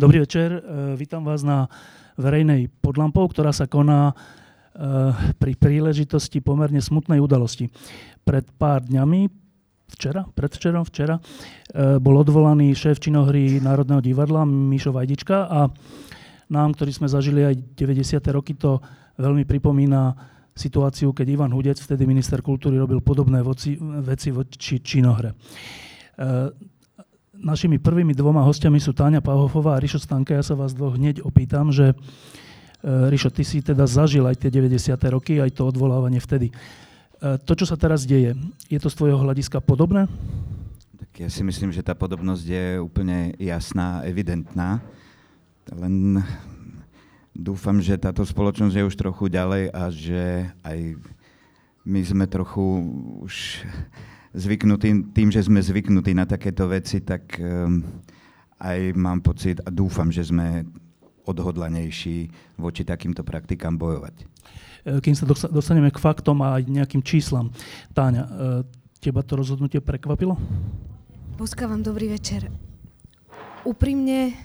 Dobrý večer, e, vítam vás na verejnej podlampou, ktorá sa koná e, pri príležitosti pomerne smutnej udalosti. Pred pár dňami, včera, predvčerom, včera, e, bol odvolaný šéf činohry Národného divadla Mišo Vajdička a nám, ktorí sme zažili aj 90. roky, to veľmi pripomína situáciu, keď Ivan Hudec, vtedy minister kultúry, robil podobné voci, veci voči činohre. Našimi prvými dvoma hostiami sú Táňa Pahofová a Rišo Stanka. Ja sa vás dvoch hneď opýtam, že e, Rišo, ty si teda zažil aj tie 90. roky, aj to odvolávanie vtedy. E, to, čo sa teraz deje, je to z tvojho hľadiska podobné? Tak ja si myslím, že tá podobnosť je úplne jasná, evidentná. Len dúfam, že táto spoločnosť je už trochu ďalej a že aj my sme trochu už zvyknutí, tým, že sme zvyknutí na takéto veci, tak um, aj mám pocit a dúfam, že sme odhodlanejší voči takýmto praktikám bojovať. E, kým sa dostaneme k faktom a aj nejakým číslam. Táňa, e, teba to rozhodnutie prekvapilo? Boska vám dobrý večer. Úprimne,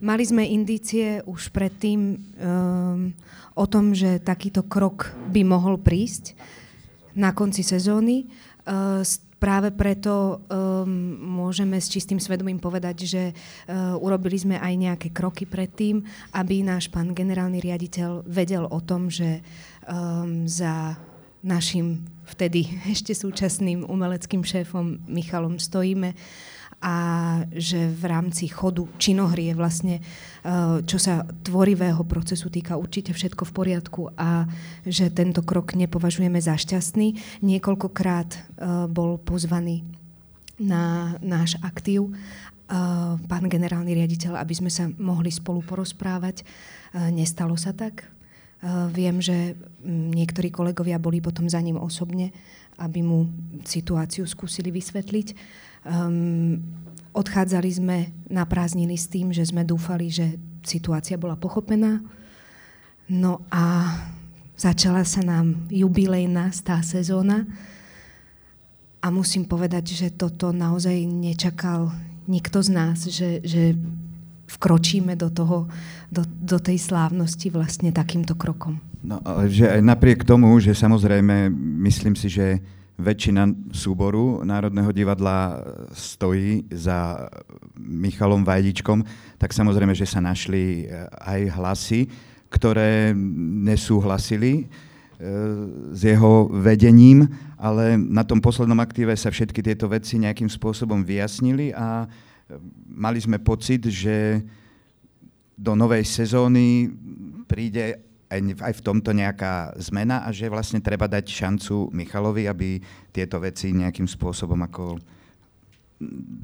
mali sme indície už predtým um, o tom, že takýto krok by mohol prísť na konci sezóny. Uh, Práve preto um, môžeme s čistým svedomím povedať, že uh, urobili sme aj nejaké kroky predtým, aby náš pán generálny riaditeľ vedel o tom, že um, za našim vtedy ešte súčasným umeleckým šéfom Michalom stojíme a že v rámci chodu činohry je vlastne, eh, čo sa tvorivého procesu týka, určite všetko v poriadku a že tento krok nepovažujeme za šťastný. Niekoľkokrát eh, bol pozvaný na náš aktív eh, pán generálny riaditeľ, aby sme sa mohli spolu porozprávať. Nestalo sa tak. Viem, že niektorí kolegovia boli potom za ním osobne, aby mu situáciu skúsili vysvetliť. Um, odchádzali sme na prázdniny s tým, že sme dúfali, že situácia bola pochopená. No a začala sa nám jubilejná stá sezóna a musím povedať, že toto naozaj nečakal nikto z nás, že, že vkročíme do, toho, do, do tej slávnosti vlastne takýmto krokom. No ale že aj napriek tomu, že samozrejme myslím si, že väčšina súboru Národného divadla stojí za Michalom Vajdičkom, tak samozrejme, že sa našli eh, aj hlasy, ktoré nesúhlasili eh, s jeho vedením, ale na tom poslednom aktíve sa všetky tieto veci nejakým spôsobom vyjasnili a mali sme pocit, že do novej sezóny príde aj, v tomto nejaká zmena a že vlastne treba dať šancu Michalovi, aby tieto veci nejakým spôsobom ako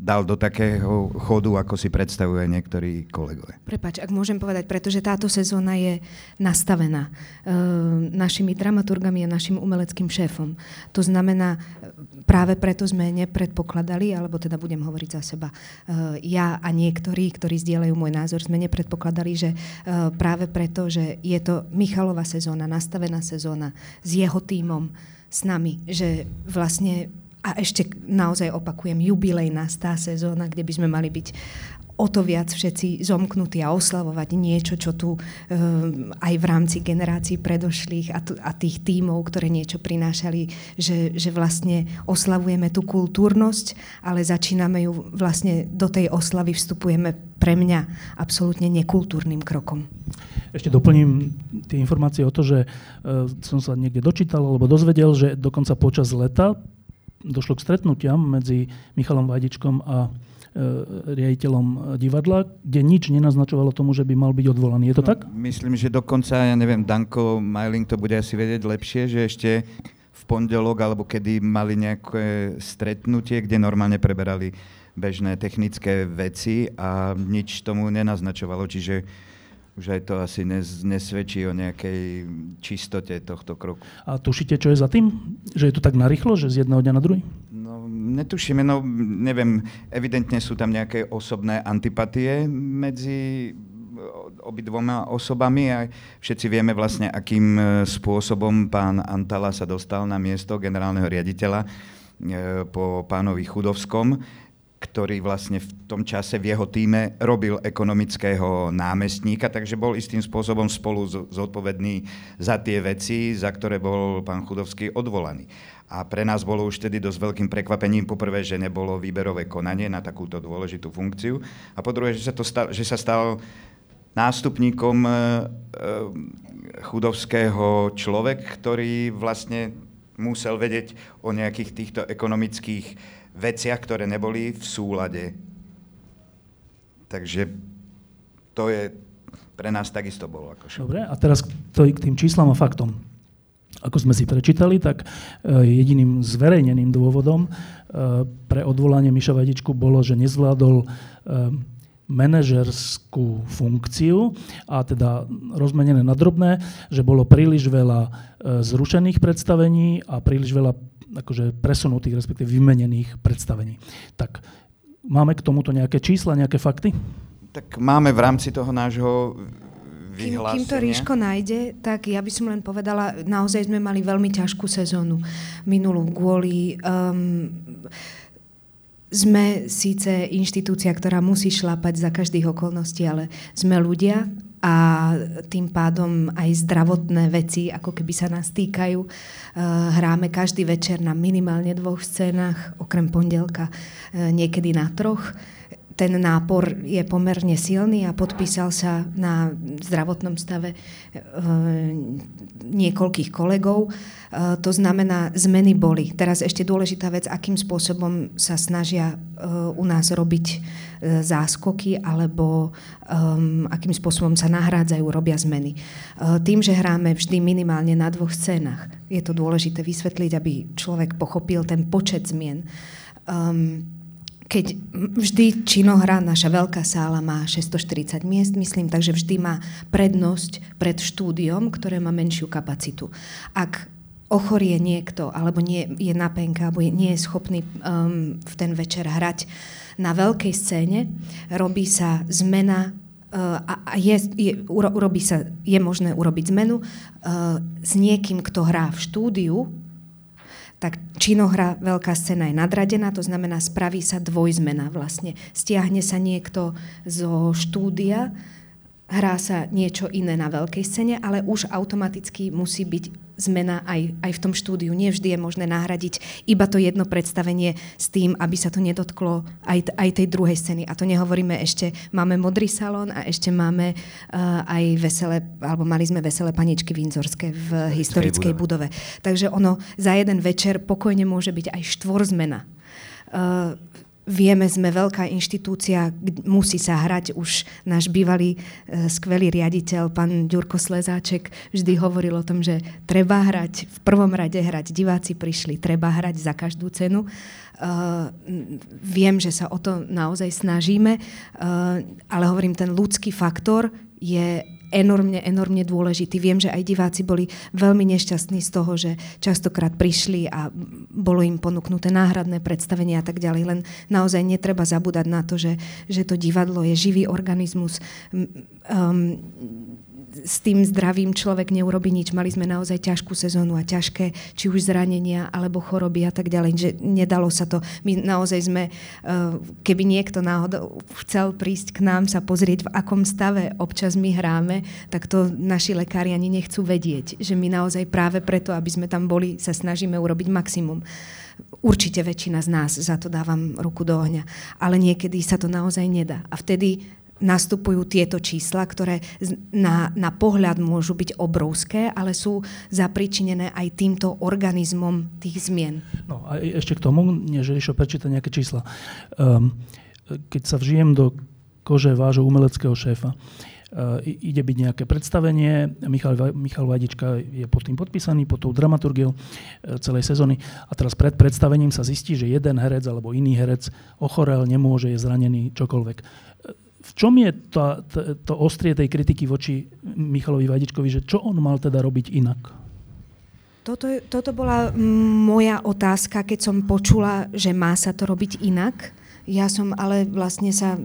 dal do takého chodu, ako si predstavujú niektorí kolegovia. Prepač, ak môžem povedať, pretože táto sezóna je nastavená e, našimi dramaturgami a našim umeleckým šéfom. To znamená, práve preto sme nepredpokladali, alebo teda budem hovoriť za seba, e, ja a niektorí, ktorí zdieľajú môj názor, sme nepredpokladali, že e, práve preto, že je to Michalova sezóna, nastavená sezóna s jeho tímom, s nami, že vlastne a ešte naozaj opakujem, jubilejná stá sezóna, kde by sme mali byť o to viac všetci zomknutí a oslavovať niečo, čo tu um, aj v rámci generácií predošlých a, t- a tých tímov, ktoré niečo prinášali, že, že vlastne oslavujeme tú kultúrnosť, ale začíname ju vlastne do tej oslavy vstupujeme pre mňa absolútne nekultúrnym krokom. Ešte doplním tie informácie o to, že uh, som sa niekde dočítal alebo dozvedel, že dokonca počas leta došlo k stretnutiam medzi Michalom Vajdičkom a e, riaditeľom divadla, kde nič nenaznačovalo tomu, že by mal byť odvolaný. Je to no, tak? Myslím, že dokonca, ja neviem, Danko Majling to bude asi vedieť lepšie, že ešte v pondelok, alebo kedy mali nejaké stretnutie, kde normálne preberali bežné technické veci a nič tomu nenaznačovalo, čiže už aj to asi nes, nesvedčí o nejakej čistote tohto kroku. A tušíte, čo je za tým? Že je to tak narýchlo, že z jedného dňa na druhý? No, netušíme, no neviem, evidentne sú tam nejaké osobné antipatie medzi obidvoma osobami a všetci vieme vlastne, akým e, spôsobom pán Antala sa dostal na miesto generálneho riaditeľa e, po pánovi Chudovskom ktorý vlastne v tom čase v jeho týme robil ekonomického námestníka, takže bol istým spôsobom spolu zodpovedný za tie veci, za ktoré bol pán Chudovský odvolaný. A pre nás bolo už tedy dosť veľkým prekvapením, poprvé, že nebolo výberové konanie na takúto dôležitú funkciu a po druhé, že sa, to stal, že sa stal nástupníkom e, e, chudovského človek, ktorý vlastne musel vedieť o nejakých týchto ekonomických veciach, ktoré neboli v súlade. Takže to je pre nás takisto bolo ako. Dobre, a teraz k tým číslam a faktom. Ako sme si prečítali, tak e, jediným zverejneným dôvodom e, pre odvolanie Miša Vajdičku bolo, že nezvládol e, manažerskú funkciu a teda rozmenené na drobné, že bolo príliš veľa zrušených predstavení a príliš veľa akože presunutých, respektíve vymenených predstavení. Tak máme k tomuto nejaké čísla, nejaké fakty? Tak máme v rámci toho nášho vyhlásenia. Kým, kým to Ríško nájde, tak ja by som len povedala, naozaj sme mali veľmi ťažkú sezónu minulú kvôli um, sme síce inštitúcia, ktorá musí šlapať za každých okolností, ale sme ľudia a tým pádom aj zdravotné veci, ako keby sa nás týkajú. Uh, hráme každý večer na minimálne dvoch scénach, okrem pondelka uh, niekedy na troch ten nápor je pomerne silný a podpísal sa na zdravotnom stave e, niekoľkých kolegov. To znamená, zmeny boli. Teraz ešte dôležitá vec, akým spôsobom sa snažia u nás robiť záskoky alebo um, akým spôsobom sa nahrádzajú, robia zmeny. E, tým, že hráme vždy minimálne na dvoch scénach, je to dôležité vysvetliť, aby človek pochopil ten počet zmien. Um, keď vždy činohra, naša veľká sála má 640 miest, myslím, takže vždy má prednosť pred štúdiom, ktoré má menšiu kapacitu. Ak ochorie niekto, alebo nie je na penka, alebo nie je schopný um, v ten večer hrať na veľkej scéne, robí sa zmena uh, a je, je, urobí sa, je možné urobiť zmenu uh, s niekým, kto hrá v štúdiu, tak činohra veľká scéna je nadradená, to znamená, spraví sa dvojzmena vlastne. Stiahne sa niekto zo štúdia, hrá sa niečo iné na veľkej scéne, ale už automaticky musí byť zmena aj, aj v tom štúdiu. Nie vždy je možné nahradiť iba to jedno predstavenie s tým, aby sa to nedotklo aj, aj tej druhej scény. A to nehovoríme ešte, máme modrý salón a ešte máme uh, aj veselé, alebo mali sme veselé paničky vinzorské v historickej budove. budove. Takže ono za jeden večer pokojne môže byť aj štvorzmena. Uh, Vieme, sme veľká inštitúcia, musí sa hrať. Už náš bývalý e, skvelý riaditeľ, pán Ďurko Slezáček, vždy hovoril o tom, že treba hrať, v prvom rade hrať. Diváci prišli, treba hrať za každú cenu. Uh, viem, že sa o to naozaj snažíme, uh, ale hovorím, ten ľudský faktor je enormne, enormne dôležitý. Viem, že aj diváci boli veľmi nešťastní z toho, že častokrát prišli a bolo im ponúknuté náhradné predstavenie a tak ďalej. Len naozaj netreba zabúdať na to, že, že to divadlo je živý organizmus. Um, s tým zdravým človek neurobi nič. Mali sme naozaj ťažkú sezónu a ťažké, či už zranenia alebo choroby a tak ďalej, že nedalo sa to. My naozaj sme, eh, keby niekto náhodou chcel prísť k nám sa pozrieť, v akom stave občas my hráme, tak to naši lekári ani nechcú vedieť, že my naozaj práve preto, aby sme tam boli, sa snažíme urobiť maximum. Určite väčšina z nás za to dávam ruku do ohňa, ale niekedy sa to naozaj nedá. A vtedy nastupujú tieto čísla, ktoré na, na pohľad môžu byť obrovské, ale sú zapričinené aj týmto organizmom tých zmien. No a ešte k tomu, než Ríšo prečíta nejaké čísla. Um, keď sa vžijem do kože vášho umeleckého šéfa, ide byť nejaké predstavenie, Michal, Michal Vajdička je pod tým podpísaný, pod tou dramaturgiou celej sezóny a teraz pred predstavením sa zistí, že jeden herec alebo iný herec ochorel, nemôže, je zranený, čokoľvek. V čom je to, to, to ostrie tej kritiky voči Michalovi Vajdičkovi, že čo on mal teda robiť inak? Toto, toto bola moja otázka, keď som počula, že má sa to robiť inak. Ja som ale vlastne sa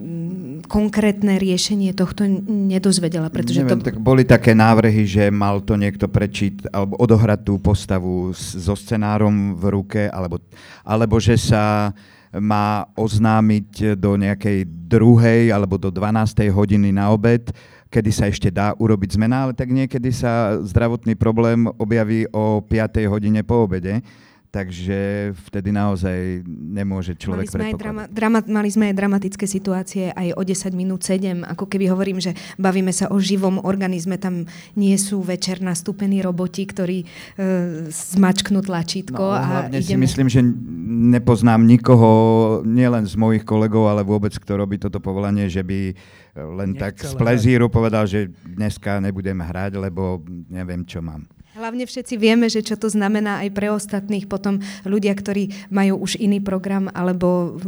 konkrétne riešenie tohto nedozvedela. Pretože Neviem, to... tak boli také návrhy, že mal to niekto prečiť alebo odohrať tú postavu so scenárom v ruke, alebo, alebo že sa má oznámiť do nejakej druhej alebo do 12. hodiny na obed kedy sa ešte dá urobiť zmena, ale tak niekedy sa zdravotný problém objaví o 5. hodine po obede. Takže vtedy naozaj nemôže človek mali sme, drama, drama, mali sme aj dramatické situácie aj o 10 minút 7, ako keby hovorím, že bavíme sa o živom organizme, tam nie sú večer nastúpení roboti, ktorí e, zmačknú tlačítko. No, a hlavne ideme... si myslím, že nepoznám nikoho, nielen z mojich kolegov, ale vôbec, kto robí toto povolanie, že by len Nechcel tak z plezíru povedal, že dneska nebudem hrať, lebo neviem, čo mám. Hlavne všetci vieme, že čo to znamená aj pre ostatných potom ľudia, ktorí majú už iný program alebo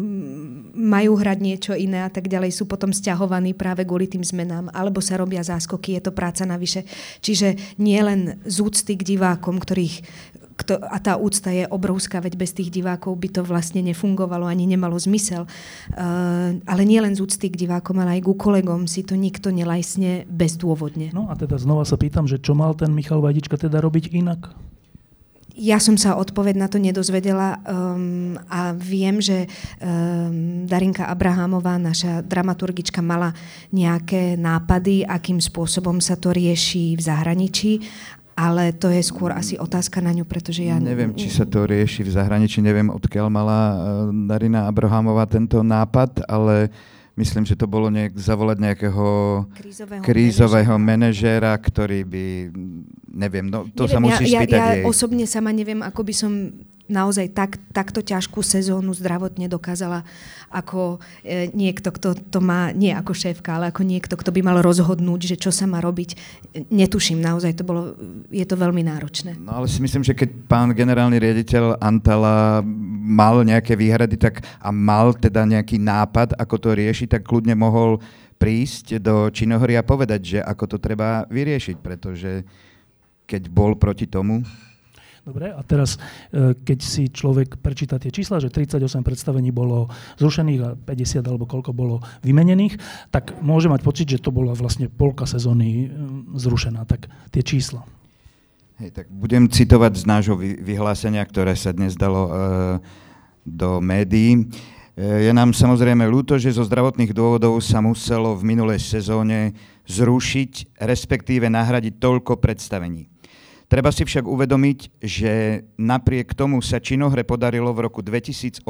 majú hrať niečo iné a tak ďalej, sú potom stiahovaní práve kvôli tým zmenám alebo sa robia záskoky, je to práca navyše. Čiže nie len z úcty k divákom, ktorých, kto, a tá úcta je obrovská, veď bez tých divákov by to vlastne nefungovalo, ani nemalo zmysel. Uh, ale nie len z úcty k divákom, ale aj ku kolegom si to nikto nelajsne bezdôvodne. No a teda znova sa pýtam, že čo mal ten Michal Vajdička teda robiť inak? Ja som sa odpoveď na to nedozvedela um, a viem, že um, Darinka Abrahamová, naša dramaturgička, mala nejaké nápady, akým spôsobom sa to rieši v zahraničí ale to je skôr asi otázka na ňu, pretože ja... Neviem, či sa to rieši v zahraničí, neviem, odkiaľ mala eh, Darina Abrahamová tento nápad, ale myslím, že to bolo nejak, zavolať nejakého krízového, krízového manažéra, ktorý by, neviem, no to neviem, sa musí ja, spýtať ja, ja jej. osobne sama neviem, ako by som naozaj tak, takto ťažkú sezónu zdravotne dokázala ako e, niekto, kto to má, nie ako šéfka, ale ako niekto, kto by mal rozhodnúť, že čo sa má robiť. Netuším, naozaj to bolo, je to veľmi náročné. No ale si myslím, že keď pán generálny riaditeľ Antala mal nejaké výhrady tak, a mal teda nejaký nápad, ako to riešiť, tak kľudne mohol prísť do Činohory a povedať, že ako to treba vyriešiť, pretože keď bol proti tomu, Dobre, a teraz, e, keď si človek prečíta tie čísla, že 38 predstavení bolo zrušených a 50 alebo koľko bolo vymenených, tak môže mať pocit, že to bola vlastne polka sezóny e, zrušená. Tak tie čísla. Hej, tak budem citovať z nášho vyhlásenia, ktoré sa dnes dalo e, do médií. Je nám samozrejme ľúto, že zo zdravotných dôvodov sa muselo v minulej sezóne zrušiť, respektíve nahradiť toľko predstavení. Treba si však uvedomiť, že napriek tomu sa činohre podarilo v roku 2018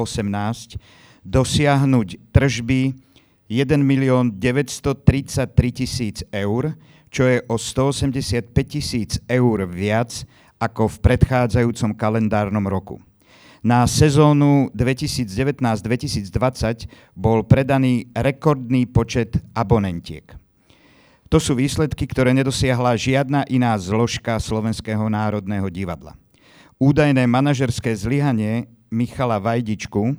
dosiahnuť tržby 1 milión 933 tisíc eur, čo je o 185 tisíc eur viac ako v predchádzajúcom kalendárnom roku. Na sezónu 2019-2020 bol predaný rekordný počet abonentiek. To sú výsledky, ktoré nedosiahla žiadna iná zložka Slovenského národného divadla. Údajné manažerské zlyhanie Michala Vajdičku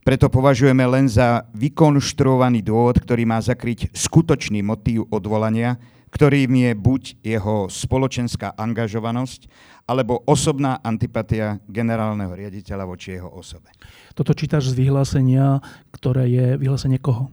preto považujeme len za vykonštruovaný dôvod, ktorý má zakryť skutočný motív odvolania, ktorým je buď jeho spoločenská angažovanosť, alebo osobná antipatia generálneho riaditeľa voči jeho osobe. Toto čítaš z vyhlásenia, ktoré je vyhlásenie koho?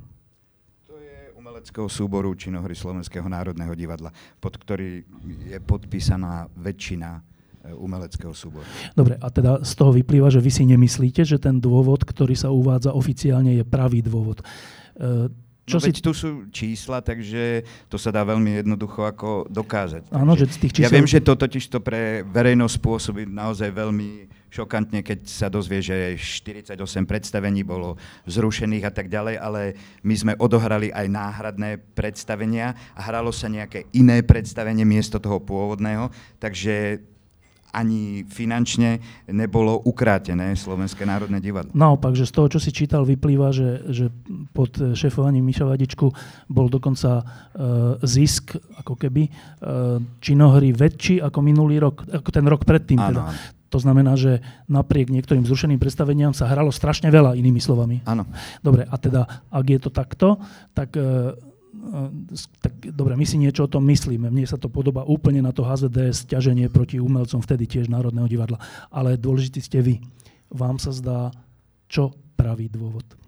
Umeleckého súboru činohry Slovenského národného divadla, pod ktorý je podpísaná väčšina e, umeleckého súboru. Dobre, a teda z toho vyplýva, že vy si nemyslíte, že ten dôvod, ktorý sa uvádza oficiálne, je pravý dôvod. E, čo no si... tu sú čísla, takže to sa dá veľmi jednoducho ako dokázať. Áno, že z tých čísel... Ja viem, že to totiž to pre verejnosť spôsobí naozaj veľmi šokantne, keď sa dozvie, že 48 predstavení bolo zrušených a tak ďalej, ale my sme odohrali aj náhradné predstavenia a hralo sa nejaké iné predstavenie miesto toho pôvodného, takže ani finančne nebolo ukrátené Slovenské národné divadlo. Naopak, že z toho, čo si čítal, vyplýva, že, že pod šéfovaním Miša Vadičku bol dokonca uh, zisk, ako keby, uh, činohry väčší ako minulý rok, ako ten rok predtým. Áno, teda. Áno. To znamená, že napriek niektorým zrušeným predstaveniam sa hralo strašne veľa, inými slovami. Áno. Dobre, a teda, ak je to takto, tak uh, tak dobre, my si niečo o tom myslíme. Mne sa to podobá úplne na to HZDS ťaženie proti umelcom vtedy tiež Národného divadla. Ale dôležitý ste vy. Vám sa zdá, čo pravý dôvod?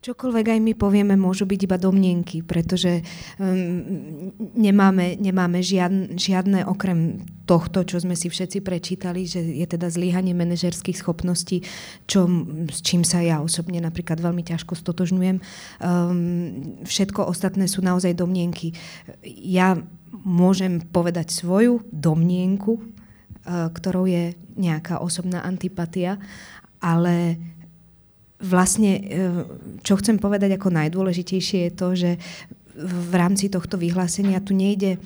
Čokoľvek aj my povieme, môžu byť iba domnienky, pretože um, nemáme, nemáme žiadne, žiadne okrem tohto, čo sme si všetci prečítali, že je teda zlíhanie manažerských schopností, čo, s čím sa ja osobne napríklad veľmi ťažko stotožňujem. Um, všetko ostatné sú naozaj domnienky. Ja môžem povedať svoju domnienku, uh, ktorou je nejaká osobná antipatia, ale vlastne, e, čo chcem povedať ako najdôležitejšie je to, že v rámci tohto vyhlásenia tu nejde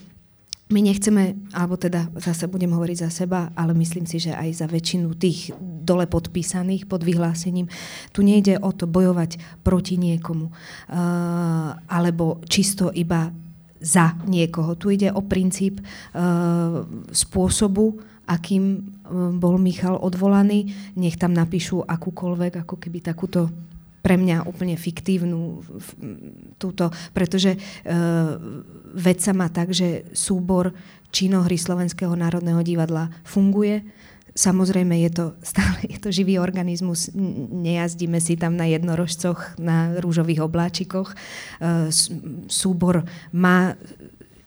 my nechceme, alebo teda zase budem hovoriť za seba, ale myslím si, že aj za väčšinu tých dole podpísaných pod vyhlásením, tu nejde o to bojovať proti niekomu, uh, alebo čisto iba za niekoho. Tu ide o princíp uh, spôsobu, akým um, bol Michal odvolaný. Nech tam napíšu akúkoľvek, ako keby takúto pre mňa úplne fiktívnu túto, pretože uh, vec sa má tak, že súbor činohry Slovenského národného divadla funguje. Samozrejme je to stále je to živý organizmus, nejazdíme si tam na jednorožcoch, na rúžových obláčikoch. Uh, súbor má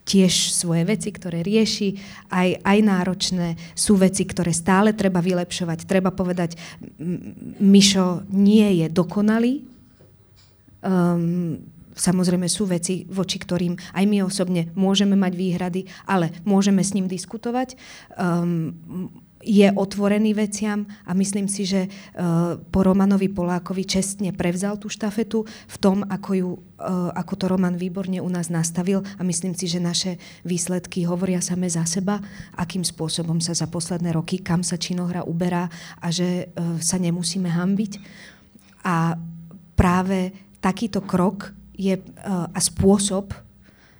tiež svoje veci, ktoré rieši, aj, aj náročné. Sú veci, ktoré stále treba vylepšovať. Treba povedať, Mišo nie je dokonalý. Um, samozrejme sú veci, voči ktorým aj my osobne môžeme mať výhrady, ale môžeme s ním diskutovať. Um, je otvorený veciam a myslím si, že uh, po Romanovi Polákovi čestne prevzal tú štafetu v tom, ako, ju, uh, ako to Roman výborne u nás nastavil a myslím si, že naše výsledky hovoria same za seba, akým spôsobom sa za posledné roky, kam sa činohra uberá a že uh, sa nemusíme hambiť. A práve takýto krok je, a spôsob,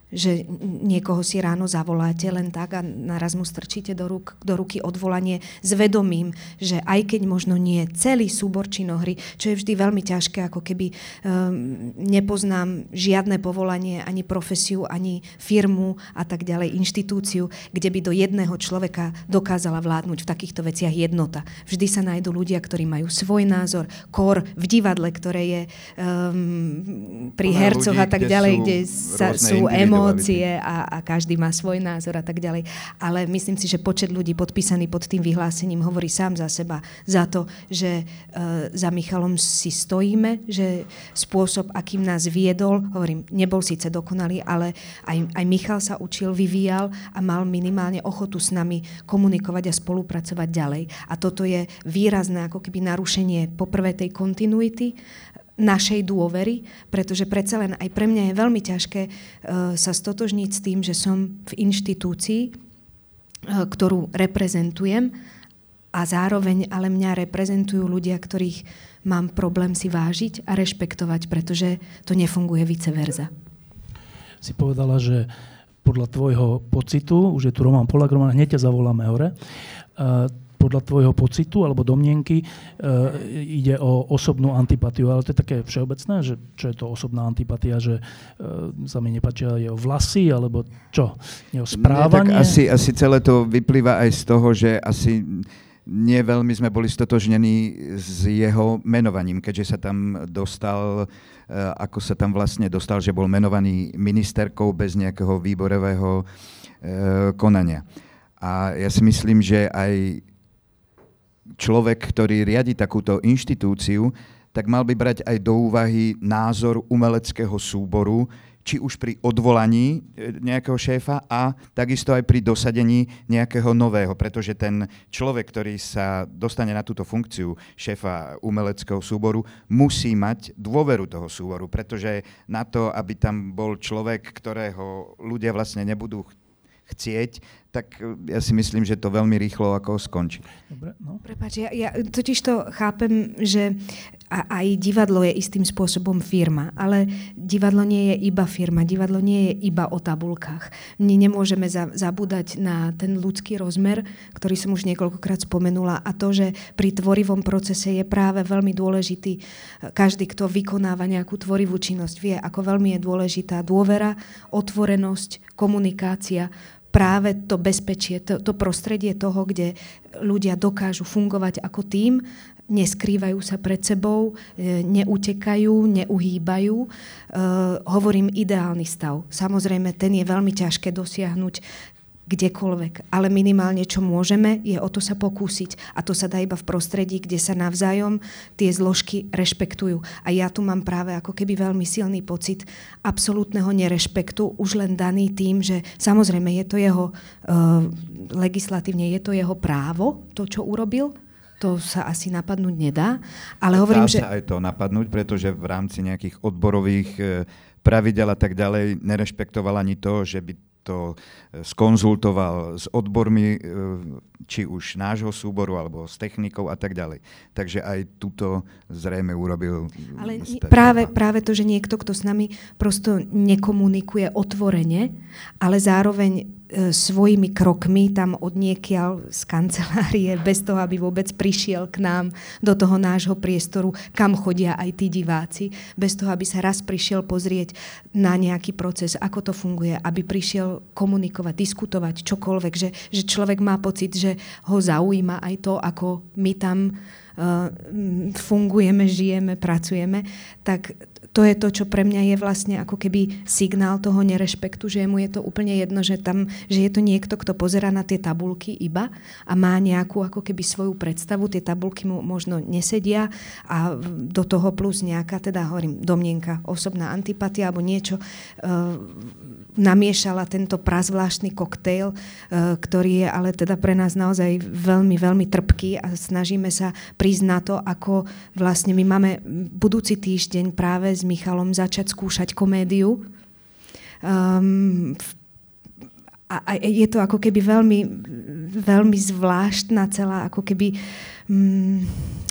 že niekoho si ráno zavoláte len tak a naraz mu strčíte do, ruk, do ruky odvolanie s vedomím, že aj keď možno nie celý súbor činohry, čo je vždy veľmi ťažké, ako keby um, nepoznám žiadne povolanie, ani profesiu, ani firmu a tak ďalej, inštitúciu, kde by do jedného človeka dokázala vládnuť v takýchto veciach jednota. Vždy sa nájdú ľudia, ktorí majú svoj názor, kor v divadle, ktoré je um, pri hercoch a tak ďalej, kde sa, sú emo emócie a, a každý má svoj názor a tak ďalej. Ale myslím si, že počet ľudí podpísaný pod tým vyhlásením hovorí sám za seba, za to, že uh, za Michalom si stojíme, že spôsob, akým nás viedol, hovorím, nebol síce dokonalý, ale aj, aj Michal sa učil, vyvíjal a mal minimálne ochotu s nami komunikovať a spolupracovať ďalej. A toto je výrazné ako keby narušenie poprvé tej kontinuity našej dôvery, pretože predsa len aj pre mňa je veľmi ťažké uh, sa stotožniť s tým, že som v inštitúcii, uh, ktorú reprezentujem a zároveň ale mňa reprezentujú ľudia, ktorých mám problém si vážiť a rešpektovať, pretože to nefunguje vice versa. Si povedala, že podľa tvojho pocitu, už je tu Roman Polak, Roman, hneď ťa zavoláme hore, uh, podľa tvojho pocitu alebo domnienky e, ide o osobnú antipatiu. Ale to je také všeobecné, že čo je to osobná antipatia, že e, sa mi nepačia jeho vlasy, alebo čo? Jeho správanie? Nie, tak asi, asi celé to vyplýva aj z toho, že asi nie veľmi sme boli stotožnení s jeho menovaním, keďže sa tam dostal, e, ako sa tam vlastne dostal, že bol menovaný ministerkou bez nejakého výborového e, konania. A ja si myslím, že aj človek, ktorý riadi takúto inštitúciu, tak mal by brať aj do úvahy názor umeleckého súboru, či už pri odvolaní e, nejakého šéfa a takisto aj pri dosadení nejakého nového, pretože ten človek, ktorý sa dostane na túto funkciu šéfa umeleckého súboru, musí mať dôveru toho súboru, pretože na to, aby tam bol človek, ktorého ľudia vlastne nebudú chcieť, tak e, ja si myslím, že to veľmi rýchlo ako skončí. Dobre, no. Prepač, ja, ja totiž to chápem, že a, aj divadlo je istým spôsobom firma, ale divadlo nie je iba firma, divadlo nie je iba o tabulkách. My nemôžeme za, zabúdať na ten ľudský rozmer, ktorý som už niekoľkokrát spomenula a to, že pri tvorivom procese je práve veľmi dôležitý, každý, kto vykonáva nejakú tvorivú činnosť, vie, ako veľmi je dôležitá dôvera, otvorenosť, komunikácia, práve to bezpečie, to, to prostredie toho, kde ľudia dokážu fungovať ako tým, neskrývajú sa pred sebou, e, neutekajú, neuhýbajú. E, hovorím ideálny stav. Samozrejme, ten je veľmi ťažké dosiahnuť kdekoľvek. Ale minimálne, čo môžeme, je o to sa pokúsiť. A to sa dá iba v prostredí, kde sa navzájom tie zložky rešpektujú. A ja tu mám práve ako keby veľmi silný pocit absolútneho nerešpektu, už len daný tým, že samozrejme je to jeho, uh, legislatívne je to jeho právo, to, čo urobil, to sa asi napadnúť nedá. Ale hovorím, Dá že... sa aj to napadnúť, pretože v rámci nejakých odborových e, pravidel a tak ďalej nerešpektoval ani to, že by to e, skonzultoval s odbormi, e, či už nášho súboru, alebo s technikou a tak ďalej. Takže aj túto zrejme urobil... Ale práve, práve to, že niekto, kto s nami prosto nekomunikuje otvorene, ale zároveň svojimi krokmi tam odniekiaľ z kancelárie, bez toho, aby vôbec prišiel k nám do toho nášho priestoru, kam chodia aj tí diváci, bez toho, aby sa raz prišiel pozrieť na nejaký proces, ako to funguje, aby prišiel komunikovať, diskutovať, čokoľvek, že, že človek má pocit, že ho zaujíma aj to, ako my tam uh, fungujeme, žijeme, pracujeme, tak to je to, čo pre mňa je vlastne ako keby signál toho nerešpektu, že mu je to úplne jedno, že, tam, že je to niekto, kto pozera na tie tabulky iba a má nejakú ako keby svoju predstavu, tie tabulky mu možno nesedia a do toho plus nejaká, teda hovorím, domnienka, osobná antipatia alebo niečo, uh, namiešala tento prazvláštny koktejl, uh, ktorý je ale teda pre nás naozaj veľmi, veľmi trpký a snažíme sa prísť na to, ako vlastne my máme budúci týždeň práve s Michalom začať skúšať komédiu. Um, a, a je to ako keby veľmi, veľmi zvláštna celá ako keby um,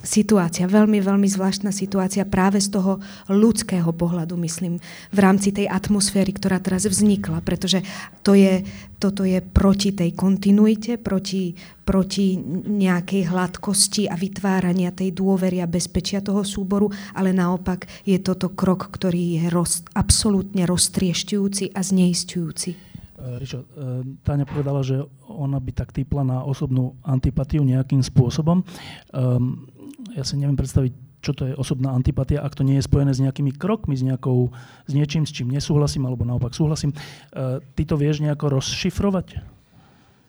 situácia, veľmi, veľmi zvláštna situácia práve z toho ľudského pohľadu, myslím, v rámci tej atmosféry, ktorá teraz vznikla, pretože to je, toto je proti tej kontinuite, proti, proti nejakej hladkosti a vytvárania tej dôvery a bezpečia toho súboru, ale naopak je toto krok, ktorý je roz, absolútne roztriešťujúci a zneistujúci. Eh, Ričo, eh, Táňa povedala, že ona by tak typla na osobnú antipatiu nejakým spôsobom. Um, ja si neviem predstaviť, čo to je osobná antipatia, ak to nie je spojené s nejakými krokmi, s, nejakou, s niečím, s čím nesúhlasím, alebo naopak súhlasím. Uh, ty to vieš nejako rozšifrovať?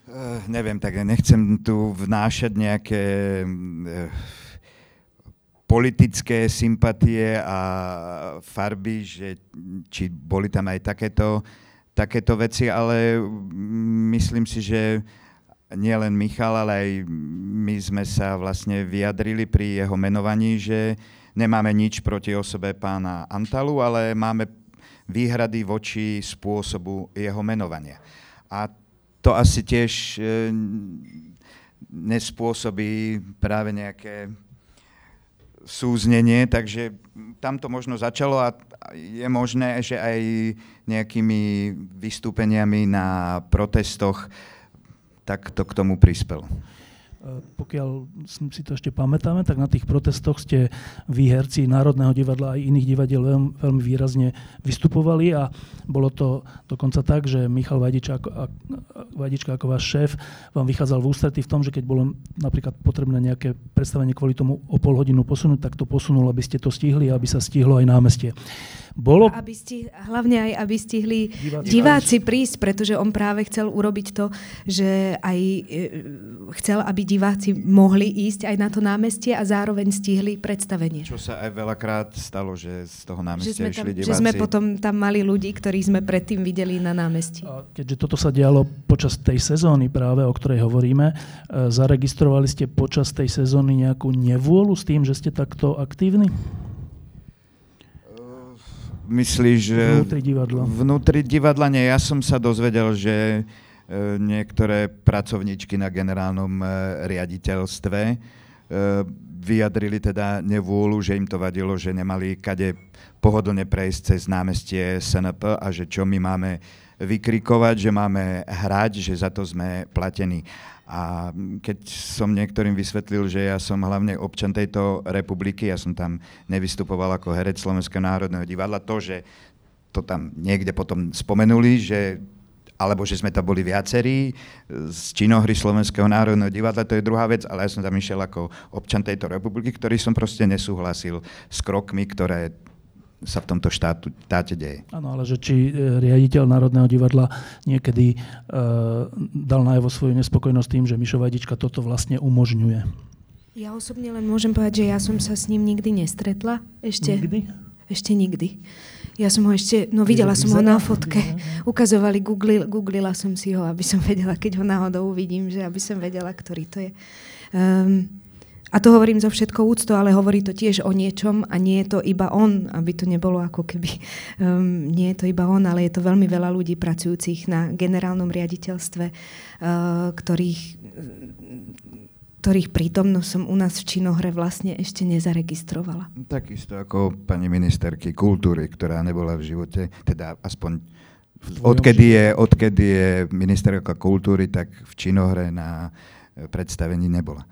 Uh, neviem, tak nechcem tu vnášať nejaké uh, politické sympatie a farby, že či boli tam aj takéto uh, takéto veci, ale myslím si, že nielen Michal, ale aj my sme sa vlastne vyjadrili pri jeho menovaní, že nemáme nič proti osobe pána Antalu, ale máme výhrady voči spôsobu jeho menovania. A to asi tiež e, nespôsobí práve nejaké súznenie, takže tam to možno začalo a je možné, že aj nejakými vystúpeniami na protestoch tak to k tomu prispelo. Pokiaľ si to ešte pamätáme, tak na tých protestoch ste vy, herci Národného divadla aj iných divadiel veľmi, veľmi výrazne vystupovali a bolo to dokonca tak, že Michal Vajdička ako váš šéf vám vychádzal v ústretí v tom, že keď bolo napríklad potrebné nejaké predstavenie kvôli tomu o pol hodinu posunúť, tak to posunul, aby ste to stihli a aby sa stihlo aj námestie. Bolo... aby stih, hlavne aj, aby stihli diváci, diváci prísť, pretože on práve chcel urobiť to, že aj e, chcel, aby diváci mohli ísť aj na to námestie a zároveň stihli predstavenie. Čo sa aj veľakrát stalo, že z toho námestia že išli tam, diváci. Že sme potom tam mali ľudí, ktorých sme predtým videli na námestí. Keďže toto sa dialo počas tej sezóny práve, o ktorej hovoríme, e, zaregistrovali ste počas tej sezóny nejakú nevôľu s tým, že ste takto aktívni? Myslíš, že... Vnútri divadla. Vnútri divadla nie. Ja som sa dozvedel, že niektoré pracovníčky na generálnom riaditeľstve vyjadrili teda nevôľu, že im to vadilo, že nemali kade pohodlne prejsť cez námestie SNP a že čo my máme vykrikovať, že máme hrať, že za to sme platení. A keď som niektorým vysvetlil, že ja som hlavne občan tejto republiky, ja som tam nevystupoval ako herec Slovenského národného divadla, to, že to tam niekde potom spomenuli, že alebo že sme tam boli viacerí z činohry Slovenského národného divadla, to je druhá vec, ale ja som tam išiel ako občan tejto republiky, ktorý som proste nesúhlasil s krokmi, ktoré sa v tomto štátu, štáte deje. Áno, ale že či e, riaditeľ Národného divadla niekedy e, dal najavo svoju nespokojnosť tým, že Mišo Vajdička toto vlastne umožňuje. Ja osobne len môžem povedať, že ja som sa s ním nikdy nestretla. Ešte, Nikdy? Ešte nikdy. Ja som ho ešte, no videla som ho na fotke. Ukazovali, googli, googlila som si ho, aby som vedela, keď ho náhodou uvidím, že aby som vedela, ktorý to je. Um, a to hovorím zo všetkou úctou, ale hovorí to tiež o niečom a nie je to iba on, aby to nebolo ako keby, um, nie je to iba on, ale je to veľmi veľa ľudí pracujúcich na generálnom riaditeľstve, uh, ktorých, ktorých prítomnosť som u nás v činohre vlastne ešte nezaregistrovala. Takisto ako pani ministerky kultúry, ktorá nebola v živote, teda aspoň odkedy je, odkedy je ministerka kultúry, tak v činohre na predstavení nebola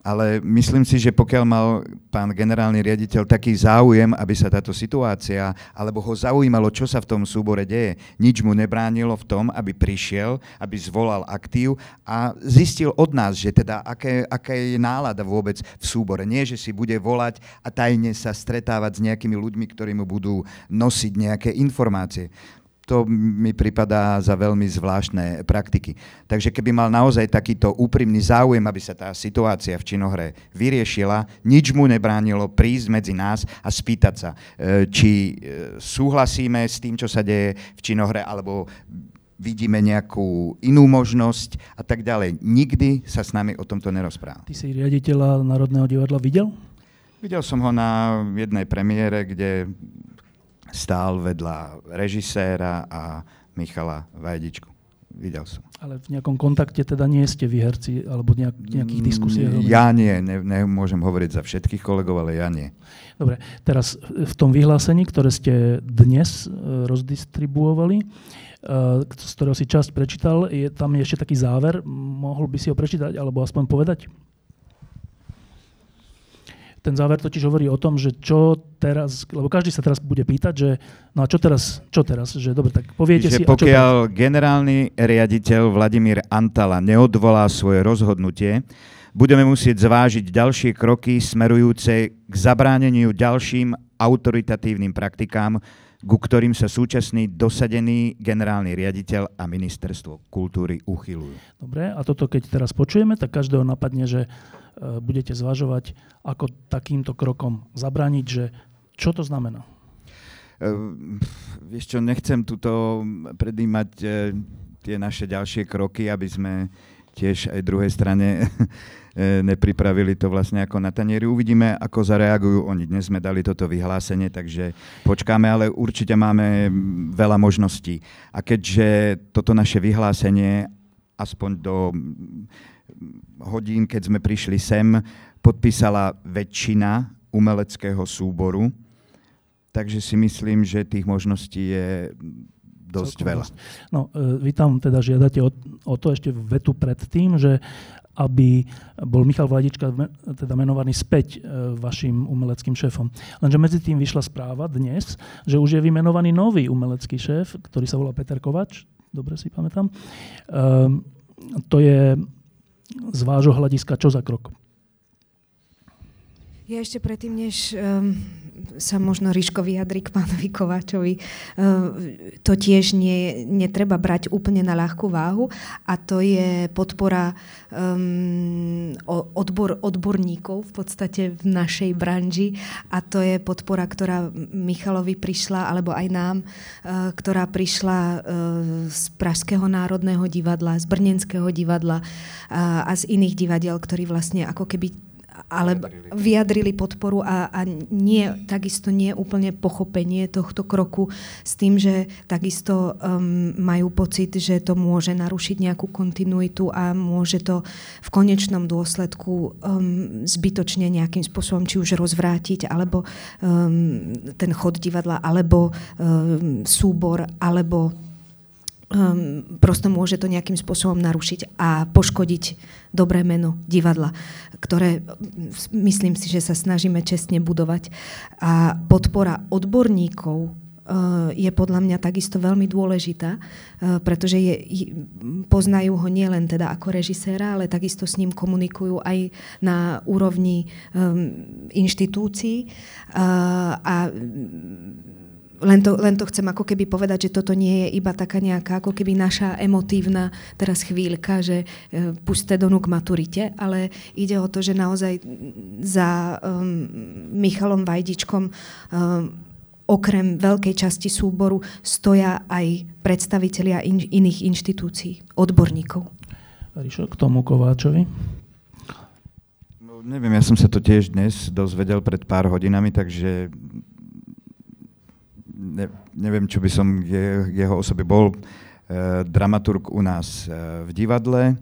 ale myslím si, že pokiaľ mal pán generálny riaditeľ taký záujem, aby sa táto situácia, alebo ho zaujímalo, čo sa v tom súbore deje, nič mu nebránilo v tom, aby prišiel, aby zvolal aktív a zistil od nás, že teda aké, aká je nálada vôbec v súbore. Nie, že si bude volať a tajne sa stretávať s nejakými ľuďmi, ktorí mu budú nosiť nejaké informácie to mi pripadá za veľmi zvláštne praktiky. Takže keby mal naozaj takýto úprimný záujem, aby sa tá situácia v činohre vyriešila, nič mu nebránilo prísť medzi nás a spýtať sa, e, či e, súhlasíme s tým, čo sa deje v činohre, alebo vidíme nejakú inú možnosť a tak ďalej. Nikdy sa s nami o tomto nerozprával. Ty si riaditeľa Národného divadla videl? Videl som ho na jednej premiére, kde stál vedľa režiséra a Michala Vajdičku. Videl som. Ale v nejakom kontakte teda nie ste vy herci, alebo nejak, nejakých diskusiách? Mm, ja nie, ne, nemôžem hovoriť za všetkých kolegov, ale ja nie. Dobre, teraz v tom vyhlásení, ktoré ste dnes e, rozdistribuovali, e, z ktorého si časť prečítal, je tam ešte taký záver. Mohol by si ho prečítať, alebo aspoň povedať? Ten záver totiž hovorí o tom, že čo teraz, lebo každý sa teraz bude pýtať, že no a čo teraz, čo teraz, že dobre, tak poviete že si... pokiaľ generálny riaditeľ Vladimír Antala neodvolá svoje rozhodnutie, budeme musieť zvážiť ďalšie kroky smerujúce k zabráneniu ďalším autoritatívnym praktikám, ku ktorým sa súčasný dosadený generálny riaditeľ a ministerstvo kultúry uchylujú. Dobre, a toto keď teraz počujeme, tak každého napadne, že E, budete zvažovať, ako takýmto krokom zabrániť, že čo to znamená? Uh, vieš čo, nechcem tuto predýmať uh, tie naše ďalšie kroky, aby sme tiež aj druhej strane nepripravili to vlastne ako na tanieri. Uvidíme, ako zareagujú oni. Dnes sme dali toto vyhlásenie, takže počkáme, ale určite máme veľa možností. A keďže toto naše vyhlásenie aspoň do hodín, keď sme prišli sem, podpísala väčšina umeleckého súboru, takže si myslím, že tých možností je dosť veľa. No, e, vy tam teda žiadate o, o to ešte vetu pred tým, že aby bol Michal Vladička teda menovaný späť e, vašim umeleckým šéfom. Lenže medzi tým vyšla správa dnes, že už je vymenovaný nový umelecký šéf, ktorý sa volá Peter Kovač, dobre si pamätám. Um, to je z vášho hľadiska čo za krok? Ja ešte predtým, než um, sa možno Ríško vyjadri k pánovi Kováčovi, um, to tiež nie, netreba brať úplne na ľahkú váhu a to je podpora um, odbor, odborníkov v podstate v našej branži a to je podpora, ktorá Michalovi prišla, alebo aj nám, uh, ktorá prišla uh, z Pražského národného divadla, z Brnenského divadla uh, a z iných divadiel, ktorí vlastne ako keby ale vyjadrili podporu a, a nie, takisto nie úplne pochopenie tohto kroku s tým, že takisto um, majú pocit, že to môže narušiť nejakú kontinuitu a môže to v konečnom dôsledku um, zbytočne nejakým spôsobom či už rozvrátiť, alebo um, ten chod divadla, alebo um, súbor, alebo um, prosto môže to nejakým spôsobom narušiť a poškodiť dobré meno divadla, ktoré myslím si, že sa snažíme čestne budovať. A podpora odborníkov uh, je podľa mňa takisto veľmi dôležitá, uh, pretože je, poznajú ho nielen teda ako režiséra, ale takisto s ním komunikujú aj na úrovni um, inštitúcií uh, a len to, len to chcem ako keby povedať, že toto nie je iba taká nejaká ako keby naša emotívna teraz chvíľka, že e, puste do k maturite, ale ide o to, že naozaj za um, Michalom Vajdičkom um, okrem veľkej časti súboru stoja aj predstavitelia in, iných inštitúcií, odborníkov. Ríšo, k tomu Kováčovi? No, neviem, ja som sa to tiež dnes dozvedel pred pár hodinami, takže ne, neviem, čo by som je, jeho osobe bol. E, dramaturg u nás e, v divadle, e,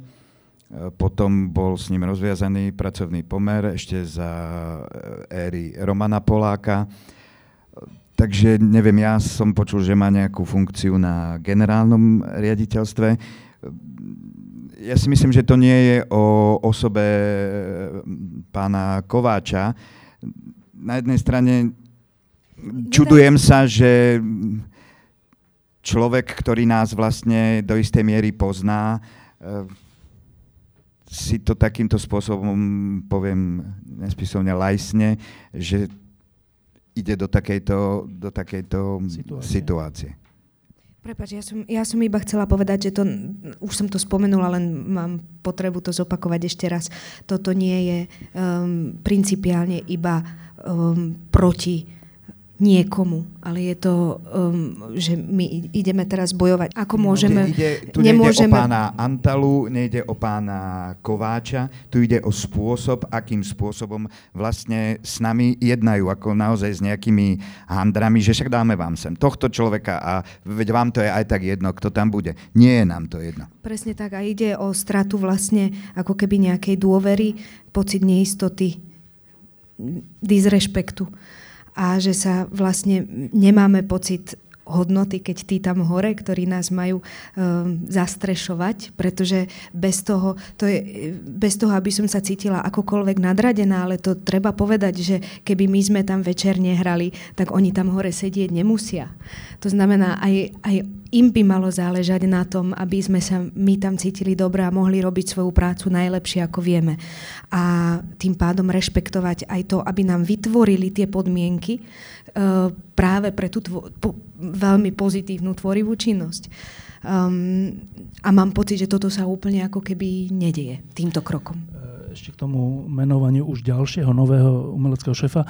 potom bol s ním rozviazaný pracovný pomer ešte za éry Romana Poláka. Takže neviem, ja som počul, že má nejakú funkciu na generálnom riaditeľstve. Ja si myslím, že to nie je o osobe pána Kováča. Na jednej strane čudujem sa, že človek, ktorý nás vlastne do istej miery pozná, eh, si to takýmto spôsobom, poviem nespisovne lajsne, že ide do takejto, do takejto situácie. situácie. Prepač, ja som, ja som iba chcela povedať, že to, už som to spomenula, len mám potrebu to zopakovať ešte raz. Toto nie je um, principiálne iba um, proti niekomu, ale je to, um, že my ideme teraz bojovať. Ako môžeme... Ide, tu nemôžeme... nejde o pána Antalu, nejde o pána Kováča, tu ide o spôsob, akým spôsobom vlastne s nami jednajú, ako naozaj s nejakými handrami, že však dáme vám sem tohto človeka a veď vám to je aj tak jedno, kto tam bude. Nie je nám to jedno. Presne tak a ide o stratu vlastne ako keby nejakej dôvery, pocit neistoty, disrešpektu a že sa vlastne nemáme pocit hodnoty, keď tí tam hore, ktorí nás majú um, zastrešovať, pretože bez toho, to je, bez toho, aby som sa cítila akokoľvek nadradená, ale to treba povedať, že keby my sme tam večer nehrali, tak oni tam hore sedieť nemusia. To znamená, aj, aj im by malo záležať na tom, aby sme sa my tam cítili dobre a mohli robiť svoju prácu najlepšie, ako vieme. A tým pádom rešpektovať aj to, aby nám vytvorili tie podmienky práve pre tú tvo- po- veľmi pozitívnu tvorivú činnosť. Um, a mám pocit, že toto sa úplne ako keby nedieje týmto krokom e, ešte k tomu menovaniu už ďalšieho nového umeleckého šefa. E,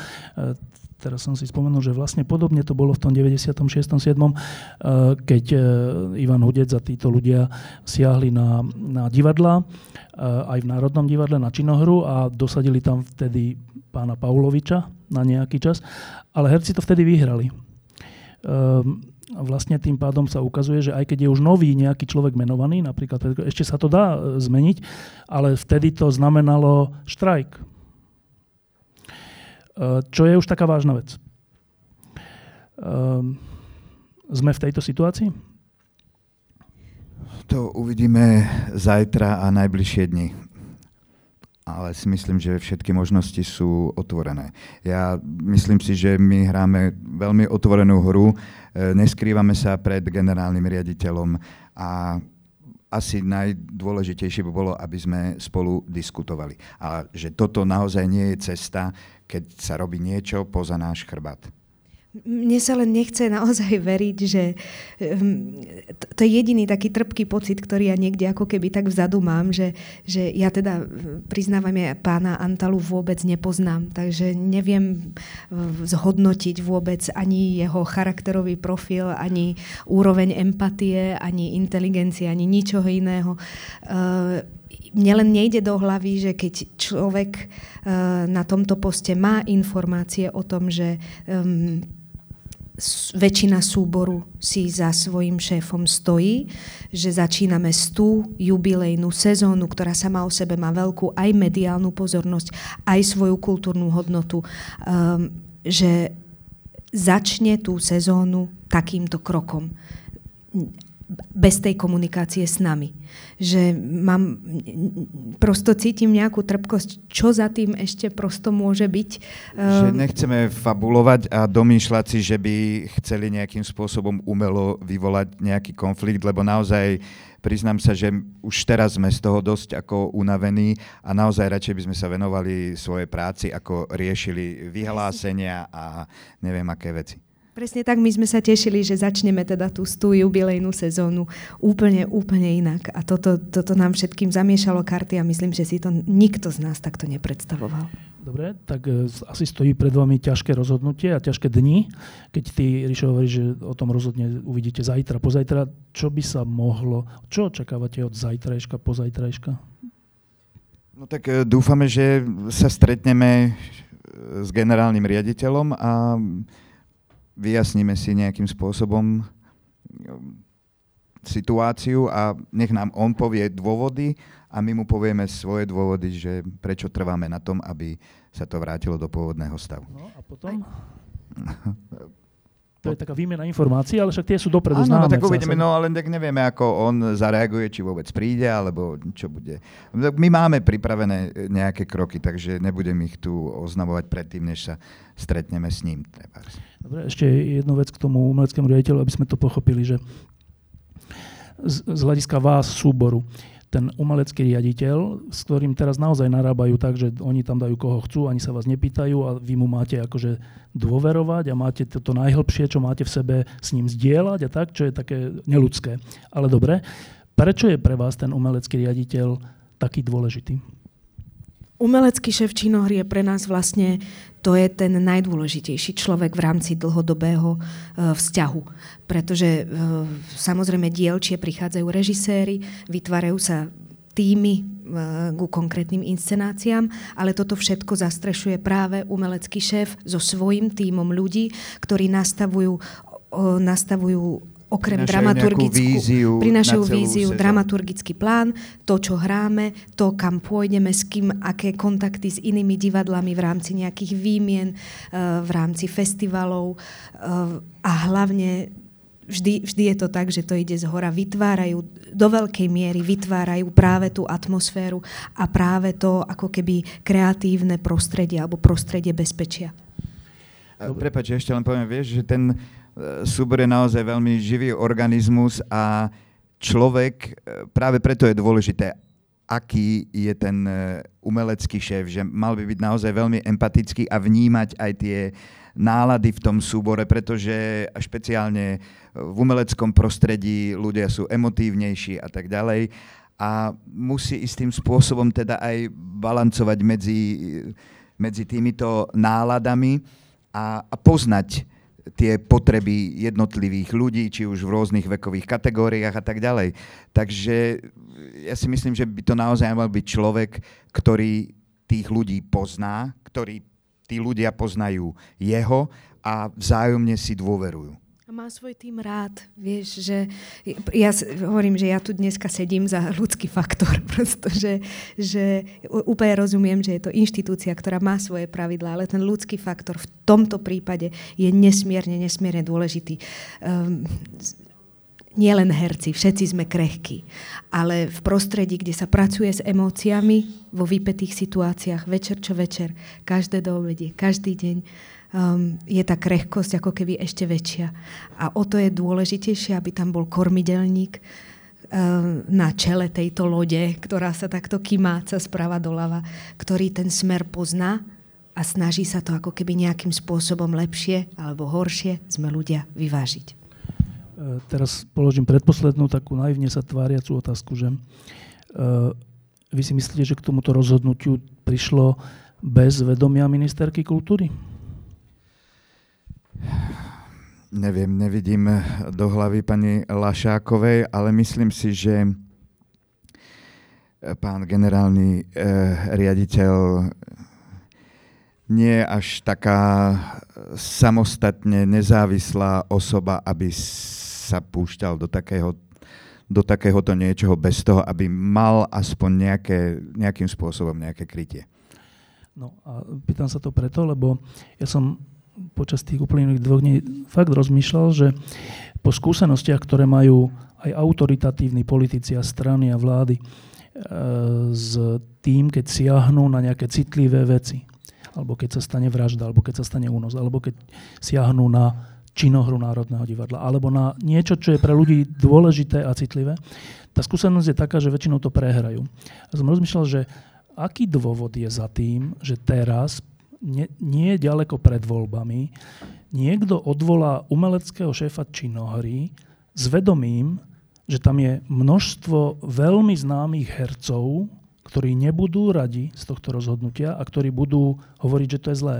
teraz som si spomenul, že vlastne podobne to bolo v tom 96. 7. Eh, keď eh, Ivan Hudec a títo ľudia siahli na, na divadla, eh, aj v Národnom divadle na činohru a dosadili tam vtedy pána Pauloviča na nejaký čas, ale herci to vtedy vyhrali. Vlastne tým pádom sa ukazuje, že aj keď je už nový nejaký človek menovaný, napríklad ešte sa to dá zmeniť, ale vtedy to znamenalo štrajk Eh, čo je už taká vážna vec. Ehm, sme v tejto situácii? To uvidíme zajtra a najbližšie dni. Ale si myslím, že všetky možnosti sú otvorené. Ja myslím si, že my hráme veľmi otvorenú hru, eh, neskrývame sa pred generálnym riaditeľom a asi najdôležitejšie by bolo, aby sme spolu diskutovali. A že toto naozaj nie je cesta, keď sa robí niečo poza náš chrbát. Mne sa len nechce naozaj veriť, že um, to je jediný taký trpký pocit, ktorý ja niekde ako keby tak vzadu mám, že, že ja teda priznávam, ja pána Antalu vôbec nepoznám, takže neviem zhodnotiť vôbec ani jeho charakterový profil, ani úroveň empatie, ani inteligencie, ani ničoho iného. Uh, mne len nejde do hlavy, že keď človek uh, na tomto poste má informácie o tom, že väčšina súboru si za svojim šéfom stojí, že začíname tú jubilejnú sezónu, ktorá sama o sebe má veľkú aj mediálnu pozornosť, aj svoju kultúrnu hodnotu, um, že začne tú sezónu takýmto krokom bez tej komunikácie s nami. Že mám, prosto cítim nejakú trpkosť, čo za tým ešte prosto môže byť. Že ehm, nechceme fabulovať a domýšľať si, že by chceli nejakým spôsobom umelo vyvolať nejaký konflikt, lebo naozaj priznám sa, že už teraz sme z toho dosť ako unavení a naozaj radšej by sme sa venovali svojej práci, ako riešili vyhlásenia a neviem aké veci. Presne tak, my sme sa tešili, že začneme teda tú stú jubilejnú sezónu úplne, úplne inak. A toto, toto nám všetkým zamiešalo karty a myslím, že si to nikto z nás takto nepredstavoval. Dobre, tak e, asi stojí pred vami ťažké rozhodnutie a ťažké dni. Keď ty, Ríšo, hovoríš, že o tom rozhodne uvidíte zajtra, pozajtra, čo by sa mohlo, čo očakávate od zajtrajška, pozajtrajška? No tak e, dúfame, že sa stretneme e, s generálnym riaditeľom a vyjasníme si nejakým spôsobom um, situáciu a nech nám on povie dôvody a my mu povieme svoje dôvody, že prečo trváme na tom, aby sa to vrátilo do pôvodného stavu. No a potom? To je taká výmena informácií, ale však tie sú dopredu Áno, no známe. no tak uvidíme, no ale tak nevieme, ako on zareaguje, či vôbec príde, alebo čo bude. My máme pripravené nejaké kroky, takže nebudem ich tu oznamovať predtým, než sa stretneme s ním. Dobre, ešte jednu vec k tomu umeleckému riaditeľu, aby sme to pochopili, že z, z hľadiska vás súboru, ten umelecký riaditeľ, s ktorým teraz naozaj narábajú tak, že oni tam dajú koho chcú, ani sa vás nepýtajú a vy mu máte akože dôverovať a máte to, najhlbšie, čo máte v sebe s ním zdieľať a tak, čo je také neludské. Ale dobre, prečo je pre vás ten umelecký riaditeľ taký dôležitý? Umelecký šéf činohry je pre nás vlastne, to je ten najdôležitejší človek v rámci dlhodobého e, vzťahu. Pretože e, samozrejme dielčie prichádzajú režiséri, vytvárajú sa týmy e, ku konkrétnym inscenáciám, ale toto všetko zastrešuje práve umelecký šéf so svojím týmom ľudí, ktorí nastavujú, nastavujú okrem dramaturgickú, víziu prinášajú víziu, sezónu. dramaturgický plán, to, čo hráme, to, kam pôjdeme, s kým, aké kontakty s inými divadlami v rámci nejakých výmien, uh, v rámci festivalov uh, a hlavne vždy, vždy je to tak, že to ide z hora, vytvárajú, do veľkej miery vytvárajú práve tú atmosféru a práve to ako keby kreatívne prostredie alebo prostredie bezpečia. Prepač, ešte len poviem, vieš, že ten, súbor je naozaj veľmi živý organizmus a človek, e, práve preto je dôležité, aký je ten e, umelecký šéf, že mal by byť naozaj veľmi empatický a vnímať aj tie nálady v tom súbore, pretože špeciálne v umeleckom prostredí ľudia sú emotívnejší a tak ďalej. A musí istým spôsobom teda aj balancovať medzi, medzi týmito náladami a, a poznať tie potreby jednotlivých ľudí, či už v rôznych vekových kategóriách a tak ďalej. Takže ja si myslím, že by to naozaj mal byť človek, ktorý tých ľudí pozná, ktorý tí ľudia poznajú jeho a vzájomne si dôverujú. A má svoj tým rád, vieš, že ja hovorím, že ja tu dneska sedím za ľudský faktor, pretože že úplne rozumiem, že je to inštitúcia, ktorá má svoje pravidlá, ale ten ľudský faktor v tomto prípade je nesmierne, nesmierne dôležitý. Um, nie len herci, všetci sme krehkí, ale v prostredí, kde sa pracuje s emóciami, vo vypetých situáciách, večer čo večer, každé do obedie, každý deň, um, je tá krehkosť ako keby ešte väčšia. A o to je dôležitejšie, aby tam bol kormidelník um, na čele tejto lode, ktorá sa takto kymáca sprava doľava, ktorý ten smer pozná a snaží sa to ako keby nejakým spôsobom lepšie alebo horšie sme ľudia vyvážiť. E, teraz položím predposlednú takú naivne sa tváriacu otázku, že uh, vy si myslíte, že k tomuto rozhodnutiu prišlo bez vedomia ministerky kultúry? Neviem, nevidím do hlavy pani Lašákovej, ale myslím si, že pán generálny e, riaditeľ nie je až taká samostatne nezávislá osoba, aby sa púšťal do takého do takéhoto niečoho bez toho, aby mal aspoň nejaké, nejakým spôsobom nejaké krytie. No a pýtam sa to preto, lebo ja som počas tých uplynulých dvoch dní fakt rozmýšľal, že po skúsenostiach, ktoré majú aj autoritatívni politici a strany a vlády e, s tým, keď siahnú na nejaké citlivé veci, alebo keď sa stane vražda, alebo keď sa stane únos, alebo keď siahnú na činohru Národného divadla, alebo na niečo, čo je pre ľudí dôležité a citlivé, tá skúsenosť je taká, že väčšinou to prehrajú. A som rozmýšľal, že aký dôvod je za tým, že teraz, nie, nie ďaleko pred voľbami, niekto odvolá umeleckého šéfa činohry s vedomím, že tam je množstvo veľmi známych hercov, ktorí nebudú radi z tohto rozhodnutia a ktorí budú hovoriť, že to je zlé.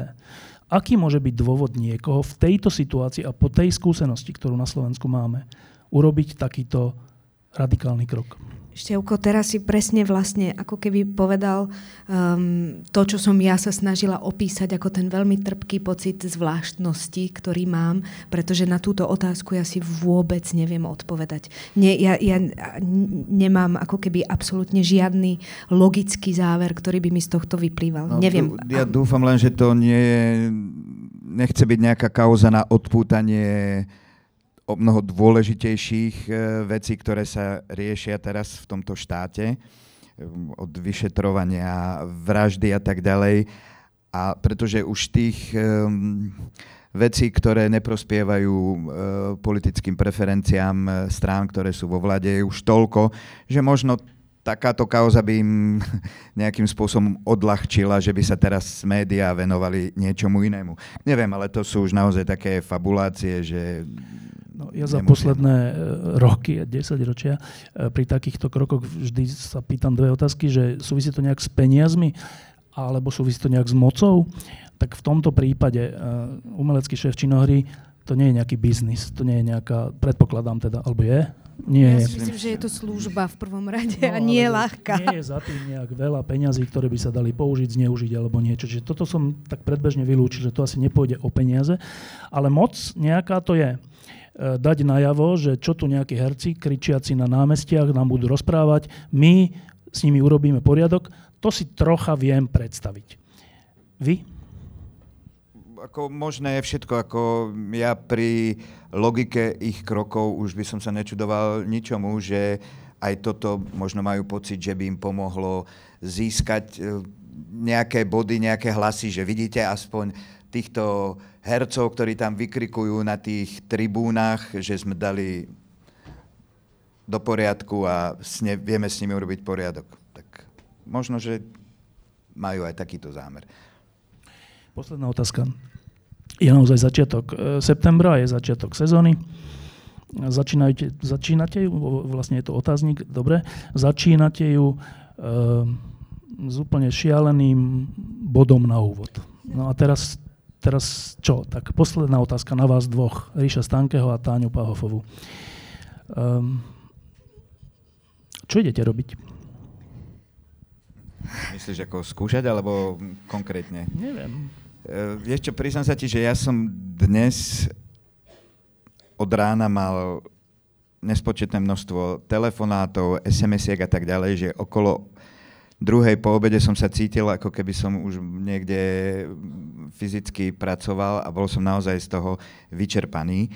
Aký môže byť dôvod niekoho v tejto situácii a po tej skúsenosti, ktorú na Slovensku máme, urobiť takýto radikálny krok? Števko, teraz si presne vlastne ako keby povedal um, to, čo som ja sa snažila opísať ako ten veľmi trpký pocit zvláštnosti, ktorý mám, pretože na túto otázku ja si vôbec neviem odpovedať. Nie, ja, ja nemám ako keby absolútne žiadny logický záver, ktorý by mi z tohto vyplýval. No, neviem. Ja dúfam len, že to nie je, nechce byť nejaká kauza na odpútanie o mnoho dôležitejších e, vecí, ktoré sa riešia teraz v tomto štáte, od vyšetrovania, vraždy a tak ďalej. A pretože už tých um, vecí, ktoré neprospievajú politickým preferenciám strán, ktoré sú vo vlade, je už toľko, že možno takáto kauza by im nejakým spôsobom odľahčila, že by sa teraz médiá venovali niečomu inému. Neviem, ale to sú už naozaj také fabulácie, že No, ja za posledné e, roky, 10 ročia, e, pri takýchto krokoch vždy sa pýtam dve otázky, že súvisí to nejak s peniazmi, alebo súvisí to nejak s mocou. Tak v tomto prípade uh, umelecký šéf činohry to nie je nejaký biznis, to nie je nejaká, predpokladám teda, alebo je? Nie ja si myslím, že je to služba v prvom rade no, a nie je ľahká. Nie je za tým nejak veľa peňazí, ktoré by sa dali použiť, zneužiť alebo niečo. Čiže toto som tak predbežne vylúčil, že to asi nepôjde o peniaze. Ale moc nejaká to je. E, dať najavo, že čo tu nejakí herci kričiaci na námestiach nám budú rozprávať, my s nimi urobíme poriadok, to si trocha viem predstaviť. Vy? Ako možné je všetko, ako ja pri logike ich krokov už by som sa nečudoval ničomu, že aj toto možno majú pocit, že by im pomohlo získať e, nejaké body, nejaké hlasy, že vidíte aspoň týchto hercov, ktorí tam vykrikujú na tých tribúnach, že sme dali do poriadku a vieme s nimi urobiť poriadok. Tak možno, že majú aj takýto zámer. Posledná otázka. Je naozaj začiatok e, septembra, je začiatok sezóny. Začínate, začínate ju, vlastne je to otáznik, dobre, začínate ju e, s úplne šialeným bodom na úvod. No a teraz teraz čo? Tak posledná otázka na vás dvoch, Ríša Stankeho a Táňu Pahofovú. Um, čo idete robiť? Myslíš ako skúšať, alebo konkrétne? Neviem. Uh, vieš čo, priznám sa ti, že ja som dnes od rána mal nespočetné množstvo telefonátov, SMS-iek a tak ďalej, že okolo druhej po obede som sa cítil, ako keby som už niekde fyzicky pracoval a bol som naozaj z toho vyčerpaný.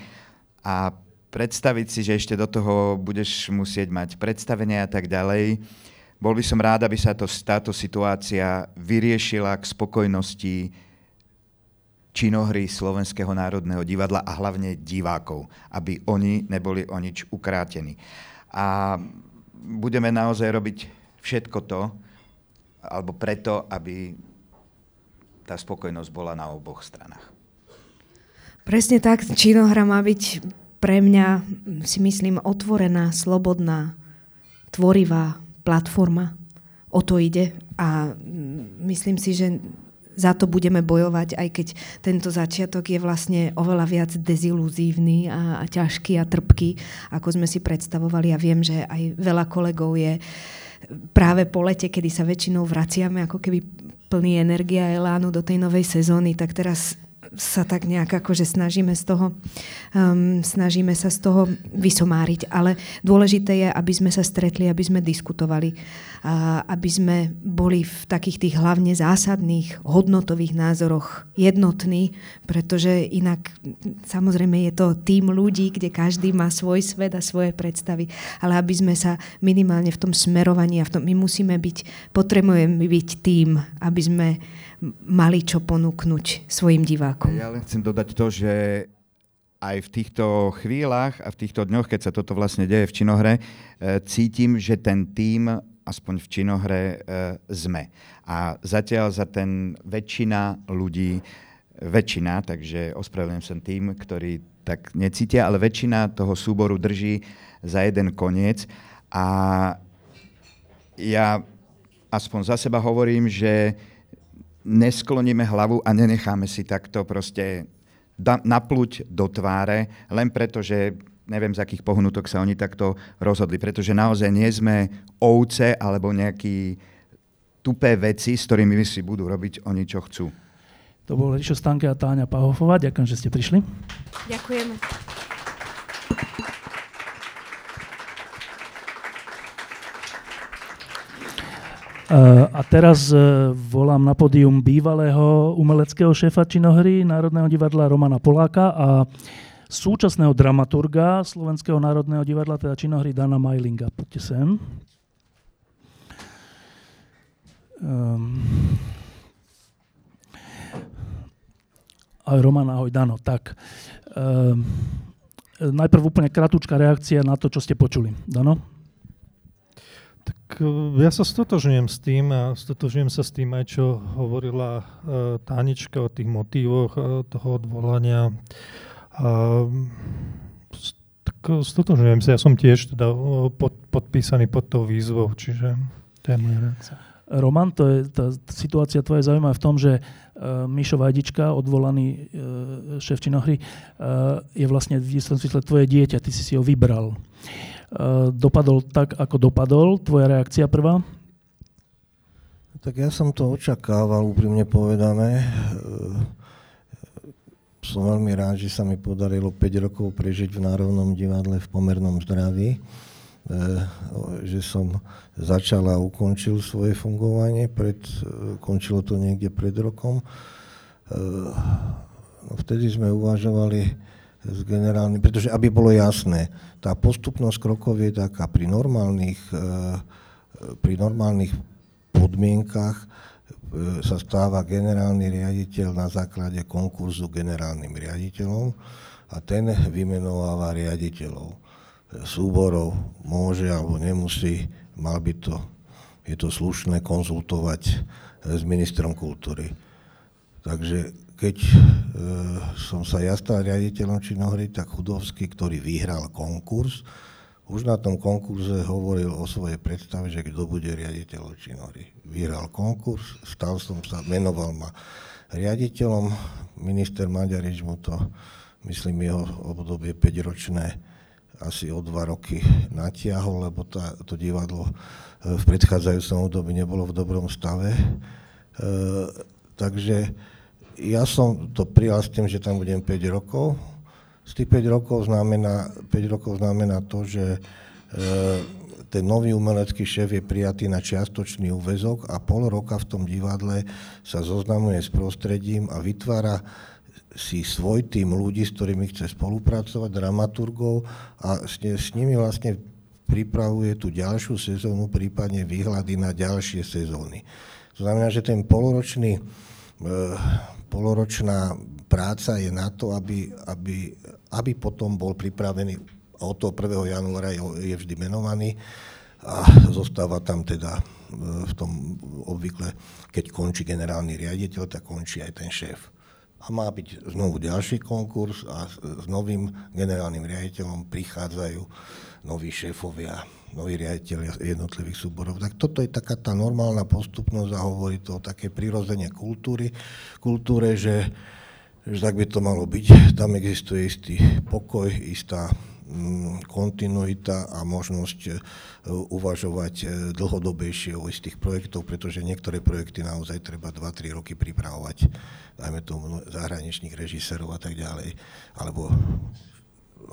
A predstaviť si, že ešte do toho budeš musieť mať predstavenie a tak ďalej, bol by som rád, aby sa to, táto situácia vyriešila k spokojnosti činohry Slovenského národného divadla a hlavne divákov, aby oni neboli o nič ukrátení. A budeme naozaj robiť všetko to, alebo preto, aby tá spokojnosť bola na oboch stranách. Presne tak, činohra má byť pre mňa, si myslím, otvorená, slobodná, tvorivá platforma. O to ide a myslím si, že za to budeme bojovať, aj keď tento začiatok je vlastne oveľa viac deziluzívny a, a ťažký a trpký, ako sme si predstavovali. Ja viem, že aj veľa kolegov je práve po lete, kedy sa väčšinou vraciame ako keby plný energia elánu do tej novej sezóny, tak teraz sa tak nejak akože snažíme z toho, um, snažíme sa z toho vysomáriť. Ale dôležité je, aby sme sa stretli, aby sme diskutovali, a aby sme boli v takých tých hlavne zásadných hodnotových názoroch jednotní, pretože inak samozrejme je to tým ľudí, kde každý má svoj svet a svoje predstavy, ale aby sme sa minimálne v tom smerovaní a v tom, my musíme byť, potrebujeme byť tým, aby sme mali čo ponúknuť svojim divákom. Ja len chcem dodať to, že aj v týchto chvíľach a v týchto dňoch, keď sa toto vlastne deje v Činohre, e, cítim, že ten tím aspoň v Činohre e, sme. A zatiaľ za ten väčšina ľudí, väčšina, takže ospravedlňujem sa tým, ktorí tak necítia, ale väčšina toho súboru drží za jeden koniec. A ja aspoň za seba hovorím, že neskloníme hlavu a nenecháme si takto proste da, napluť do tváre, len preto, že neviem, z akých pohnutok sa oni takto rozhodli. Pretože naozaj nie sme ovce alebo nejakí tupé veci, s ktorými si budú robiť oni, čo chcú. To bol Rišo Stanke a Táňa Pahofová. Ďakujem, že ste prišli. Ďakujeme. A teraz e, volám na pódium bývalého umeleckého šéfa činohry Národného divadla Romana Poláka a súčasného dramaturga Slovenského národného divadla, teda činohry Dana Majlinga. Poďte sem. Um, ahoj Roman, ahoj Dano. Tak, um, najprv úplne kratučká reakcia na to, čo ste počuli. Dano? Ja sa stotožňujem s tým a stotožňujem sa s tým aj, čo hovorila uh, Tánička o tých motívoch uh, toho odvolania. Uh, tak stotožňujem sa, ja som tiež teda pod, podpísaný pod tou výzvou, čiže to je moja reakcia. Roman, to je, tá situácia tvoja je zaujímavá v tom, že uh, Mišo Vajdička, odvolaný uh, šéf činohry, uh, je vlastne v istom tvoje dieťa, ty si si ho vybral. Uh, dopadol tak, ako dopadol? Tvoja reakcia prvá? Tak ja som to očakával, úprimne povedané. Eh, som veľmi rád, že sa mi podarilo 5 rokov prežiť v Národnom divadle v pomernom zdraví. Eh, že som začal a ukončil svoje fungovanie. Pred, končilo to niekde pred rokom. No, vtedy sme uvažovali s generálnym, pretože aby bolo jasné, tá postupnosť krokov je taká pri normálnych, e, pri normálnych podmienkach e, sa stáva generálny riaditeľ na základe konkurzu generálnym riaditeľom a ten vymenováva riaditeľov súborov, môže alebo nemusí, mal by to, je to slušné konzultovať s ministrom kultúry. Takže keď e, som sa ja stal riaditeľom činohry, tak Chudovský, ktorý vyhral konkurs, už na tom konkurze hovoril o svojej predstave, že kto bude riaditeľom činohry. Vyhral konkurs, stal som sa, menoval ma riaditeľom, minister Maďarič mu to, myslím, jeho obdobie 5-ročné asi o dva roky natiahol, lebo tá, to divadlo e, v predchádzajúcom období nebolo v dobrom stave. E, takže ja som to prijal s tým, že tam budem 5 rokov. Z tých 5 rokov znamená, 5 rokov znamená to, že e, ten nový umelecký šéf je prijatý na čiastočný úvezok a pol roka v tom divadle sa zoznamuje s prostredím a vytvára si svoj tým ľudí, s ktorými chce spolupracovať, dramaturgov a s, s nimi vlastne pripravuje tú ďalšiu sezónu, prípadne výhľady na ďalšie sezóny. To znamená, že ten poloročný e, poloročná práca je na to, aby, aby, aby potom bol pripravený, od toho 1. januára je, je vždy menovaný a zostáva tam teda e, v tom obvykle, keď končí generálny riaditeľ, tak končí aj ten šéf. A má byť znovu ďalší konkurs a s novým generálnym riaditeľom prichádzajú noví šéfovia noví riaditeľi jednotlivých súborov. Tak toto je taká tá normálna postupnosť a hovorí to o také prirodzene kultúry, kultúre, že, že tak by to malo byť. Tam existuje istý pokoj, istá kontinuita a možnosť e, uvažovať e, dlhodobejšie o istých projektov, pretože niektoré projekty naozaj treba 2-3 roky pripravovať, dajme tomu zahraničných režisérov a tak ďalej, alebo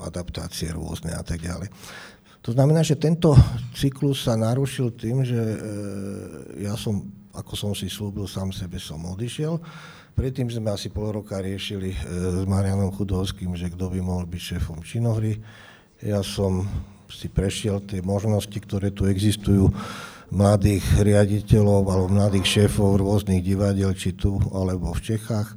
adaptácie rôzne a tak ďalej. To znamená, že tento cyklus sa narušil tým, že ja som, ako som si slúbil, sám sebe som odišiel, Predtým sme asi pol roka riešili e, s Marianom Chudovským, že kto by mohol byť šéfom činohry. Ja som si prešiel tie možnosti, ktoré tu existujú, mladých riaditeľov alebo mladých šéfov rôznych divadiel, či tu alebo v Čechách. E,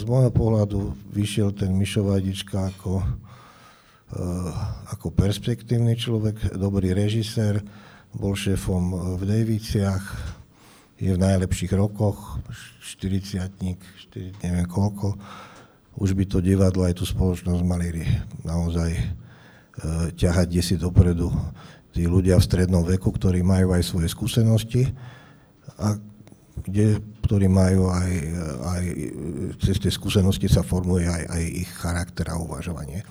z môjho pohľadu vyšiel ten Mišo Vajdička ako, e, ako perspektívny človek, dobrý režisér, bol šéfom v Dejviciach, je v najlepších rokoch, 40 neviem koľko, už by to divadlo aj tú spoločnosť mali naozaj ťahať desi dopredu tí ľudia v strednom veku, ktorí majú aj svoje skúsenosti a kde, ktorí majú aj, aj cez tie skúsenosti sa formuje aj, aj ich charakter a uvažovanie.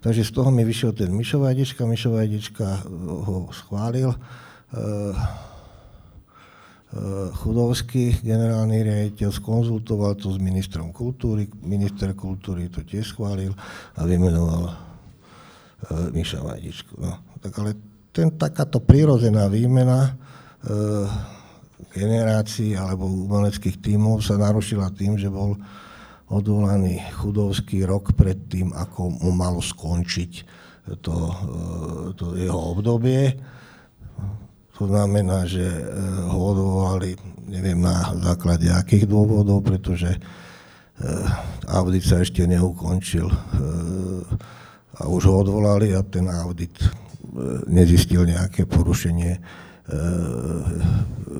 Takže z toho mi vyšiel ten Mišo Vajdička, Mišo Vajdička ho schválil. E, Chudovský, generálny riaditeľ, skonzultoval to s ministrom kultúry, minister kultúry to tiež schválil a vymenoval Miša Vajdičku. No. Tak ale ten, takáto prírodzená výmena uh, generácií alebo umeleckých tímov sa narušila tým, že bol odvolaný chudovský rok pred tým, ako mu malo skončiť to, to jeho obdobie to znamená, že ho odvolali, neviem na základe akých dôvodov, pretože audit sa ešte neukončil a už ho odvolali a ten audit nezistil nejaké porušenie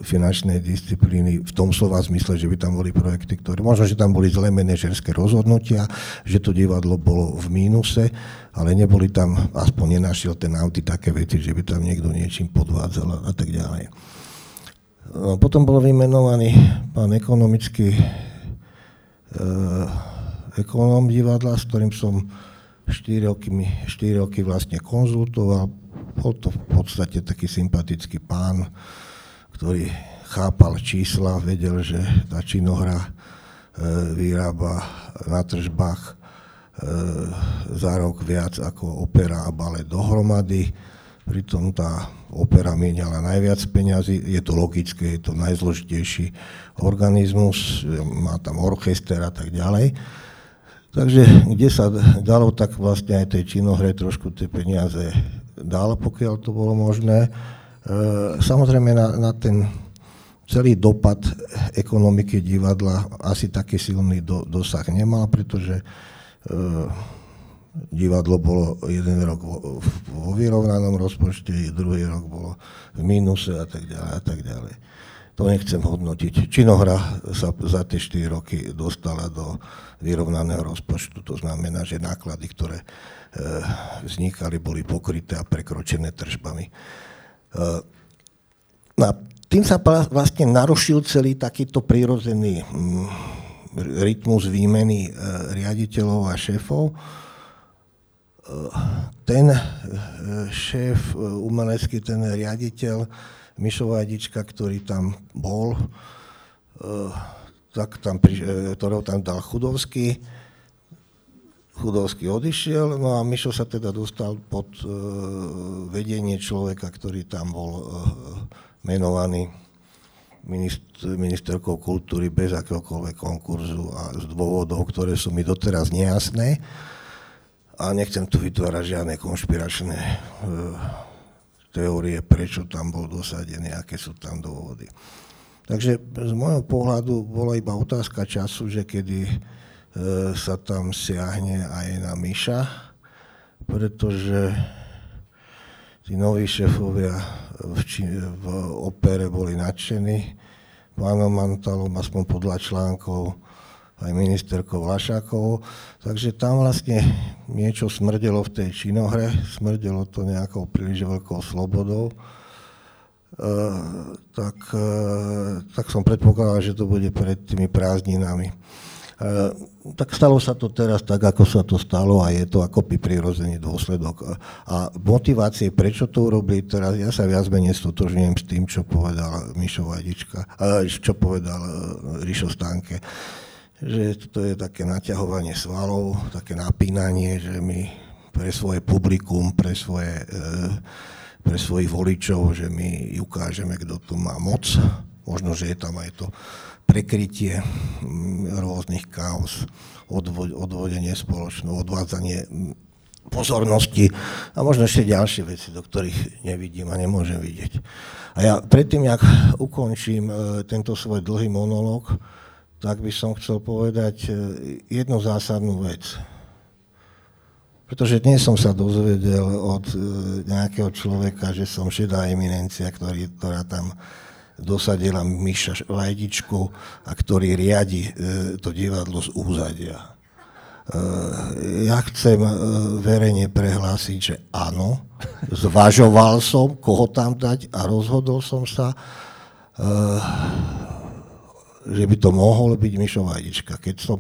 finančnej disciplíny v tom slova zmysle, že by tam boli projekty, ktoré, možno, že tam boli zlé manažerské rozhodnutia, že to divadlo bolo v mínuse, ale neboli tam, aspoň nenašiel ten audit také veci, že by tam niekto niečím podvádzal a tak ďalej. No, potom bol vymenovaný pán ekonomický e, ekonóm divadla, s ktorým som 4 roky, 4 roky vlastne konzultoval. Bol to v podstate taký sympatický pán, ktorý chápal čísla, vedel, že tá činohra e, vyrába na tržbách e, za rok viac ako opera a balet dohromady. Pritom tá opera mieniala najviac peňazí, je to logické, je to najzložitejší organizmus, má tam orchester a tak ďalej. Takže kde sa dalo, tak vlastne aj tej činohre trošku tie peniaze dal, pokiaľ to bolo možné. E, samozrejme na, na ten celý dopad ekonomiky divadla asi taký silný do, dosah nemal, pretože e, divadlo bolo jeden rok vo, vo vyrovnanom rozpočte, druhý rok bolo v mínuse a tak ďalej a tak ďalej to nechcem hodnotiť. Činohra sa za tie 4 roky dostala do vyrovnaného rozpočtu, to znamená, že náklady, ktoré e, vznikali, boli pokryté a prekročené tržbami. E, no tým sa vlastne narušil celý takýto prírodzený mm, rytmus výmeny e, riaditeľov a šéfov. Ten šéf umelecký, ten riaditeľ, Mišo ktorý tam bol, eh, tak tam, eh, ktorého tam dal Chudovský. Chudovský odišiel, no a Mišo sa teda dostal pod eh, vedenie človeka, ktorý tam bol menovaný ministerkou kultúry bez akéhokoľvek konkurzu a z dôvodov, ktoré sú mi doteraz nejasné. A nechcem tu vytvárať žiadne konšpiračné teórie, prečo tam bol dosadený, aké sú tam dôvody. Takže z môjho pohľadu bola iba otázka času, že kedy e, sa tam siahne aj na Miša, pretože tí noví šefovia v, či, v opere boli nadšení pánom Mantalom, aspoň podľa článkov, aj ministerkou Vlašákovou. Takže tam vlastne niečo smrdelo v tej činohre, smrdelo to nejakou príliš veľkou slobodou. E, tak, e, tak som predpokladal, že to bude pred tými prázdninami. tak stalo sa to teraz tak, ako sa to stalo a je to akoby prirodzený dôsledok. A motivácie, prečo to urobili teraz, ja sa viac menej stotožňujem s tým, čo povedal Mišo Vajdička, čo povedal Rišo Stánke, že to je také naťahovanie svalov, také napínanie, že my pre svoje publikum, pre svoje, e, pre svojich voličov, že my ukážeme, kto tu má moc. Možno, že je tam aj to prekrytie mm, rôznych chaos, odvodenie spoločné, odvádzanie mm, pozornosti a možno ešte ďalšie veci, do ktorých nevidím a nemôžem vidieť. A ja predtým, jak ukončím e, tento svoj dlhý monológ, tak by som chcel povedať e, jednu zásadnú vec. Pretože dnes som sa dozvedel od e, nejakého človeka, že som šedá eminencia, ktorý, ktorá tam dosadila Miša Vajdičku a ktorý riadi e, to divadlo z úzadia. Ja chcem verejne prehlásiť, že áno, zvažoval som, koho tam dať a rozhodol som sa, že by to mohol byť Mišo Vajdička. Keď som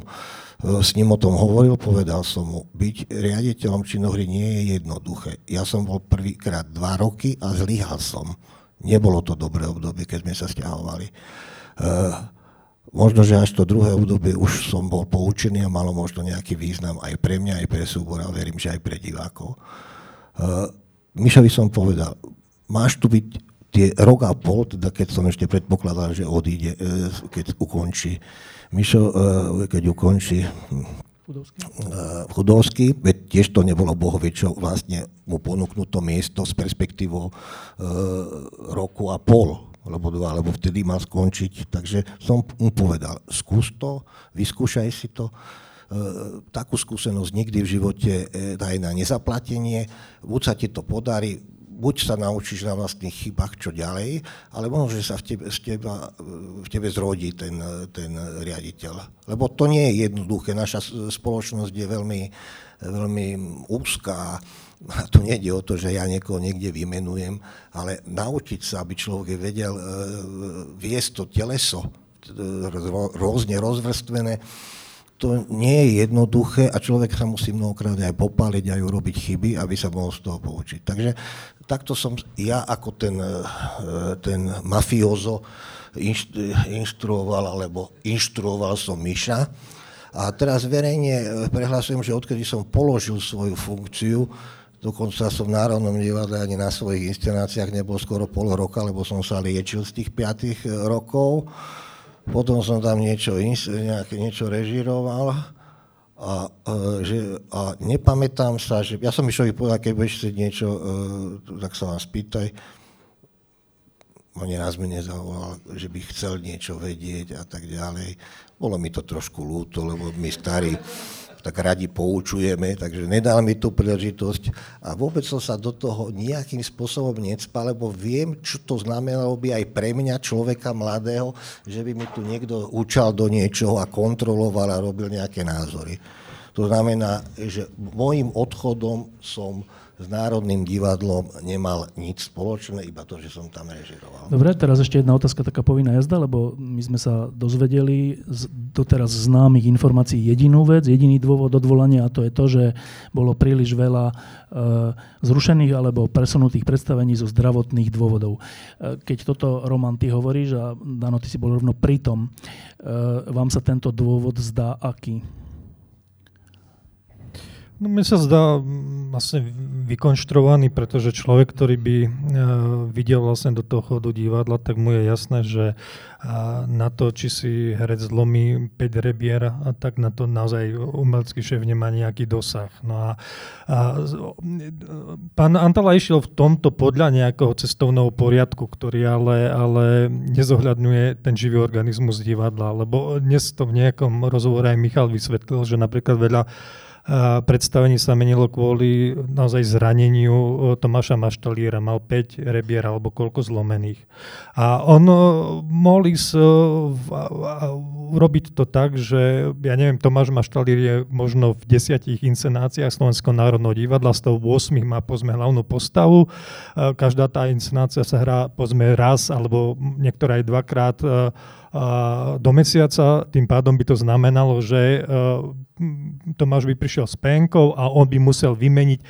s ním o tom hovoril, povedal som mu, byť riaditeľom činohry nie je jednoduché. Ja som bol prvýkrát dva roky a zlyhal som. Nebolo to dobré obdobie, keď sme sa stiahovali. Uh, možno, že až to druhé obdobie už som bol poučený a malo možno nejaký význam aj pre mňa, aj pre súbor a verím, že aj pre divákov. Uh, Mišovi som povedal, máš tu byť tie rok a pol, teda keď som ešte predpokladal, že odíde, uh, keď ukončí. Mišo, keď ukončí Chudovský? Chudovský, veď tiež to nebolo bohovie, čo vlastne mu ponúknúť to miesto s perspektívou e, roku a pol, alebo dva, lebo vtedy mal skončiť. Takže som mu povedal, skús to, vyskúšaj si to, E, takú skúsenosť nikdy v živote e, daj na nezaplatenie, buď sa ti to podarí, buď sa naučíš na vlastných chybách, čo ďalej, ale možno, že sa v tebe, v teba, v tebe zrodí ten, ten riaditeľ. Lebo to nie je jednoduché. Naša spoločnosť je veľmi, veľmi úzká. A tu nejde o to, že ja niekoho niekde vymenujem, ale naučiť sa, aby človek vedel e, viesť to teleso, rôzne rozvrstvené, to nie je jednoduché a človek sa musí mnohokrát aj popáliť, aj urobiť chyby, aby sa mohol z toho poučiť. Takže takto som ja ako ten, e, ten mafiozo inštruoval, alebo inštruoval som Miša. A teraz verejne e, prehlasujem, že odkedy som položil svoju funkciu, dokonca som v Národnom divadle ani na svojich inscenáciách nebol skoro pol roka, lebo som sa liečil z tých piatých e, rokov, potom som tam niečo, nejaké, niečo režiroval a, a, že, a nepamätám sa, že ja som Mišovi povedal, keď budeš chcieť niečo, uh, tak sa vám spýtaj. On raz mi nezavolal, že by chcel niečo vedieť a tak ďalej. Bolo mi to trošku lúto, lebo my starí tak radi poučujeme, takže nedal mi tú príležitosť a vôbec som sa do toho nejakým spôsobom necpal, lebo viem, čo to znamenalo by aj pre mňa, človeka mladého, že by mi tu niekto učal do niečoho a kontroloval a robil nejaké názory. To znamená, že môjim odchodom som s Národným divadlom nemal nič spoločné, iba to, že som tam režiroval. Dobre, teraz ešte jedna otázka, taká povinná jazda, lebo my sme sa dozvedeli z doteraz známych informácií jedinú vec, jediný dôvod odvolania a to je to, že bolo príliš veľa e, zrušených alebo presunutých predstavení zo zdravotných dôvodov. E, keď toto, Roman, ty hovoríš a Dano, ty si bol rovno pri tom, e, vám sa tento dôvod zdá aký? No mne sa zdá vlastne vykonštruovaný, pretože človek, ktorý by uh, videl vlastne do toho chodu divadla, tak mu je jasné, že uh, na to, či si herec zlomí 5 rebier, tak na to naozaj umelecký šéf nemá nejaký dosah. No a, a pán Antala išiel v tomto podľa nejakého cestovného poriadku, ktorý ale, ale nezohľadňuje ten živý organizmus divadla, lebo dnes to v nejakom rozhovore aj Michal vysvetlil, že napríklad veľa predstavenie sa menilo kvôli naozaj zraneniu Tomáša Maštalíra. Mal 5 rebier alebo koľko zlomených. A on mohol ísť urobiť to tak, že ja neviem, Tomáš Maštalír je možno v desiatich inscenáciách Slovenského národného divadla, z toho 8 má pozme hlavnú postavu. Každá tá inscenácia sa hrá pozme raz alebo niektorá aj dvakrát do mesiaca, tým pádom by to znamenalo, že Tomáš by prišiel s penkou a on by musel vymeniť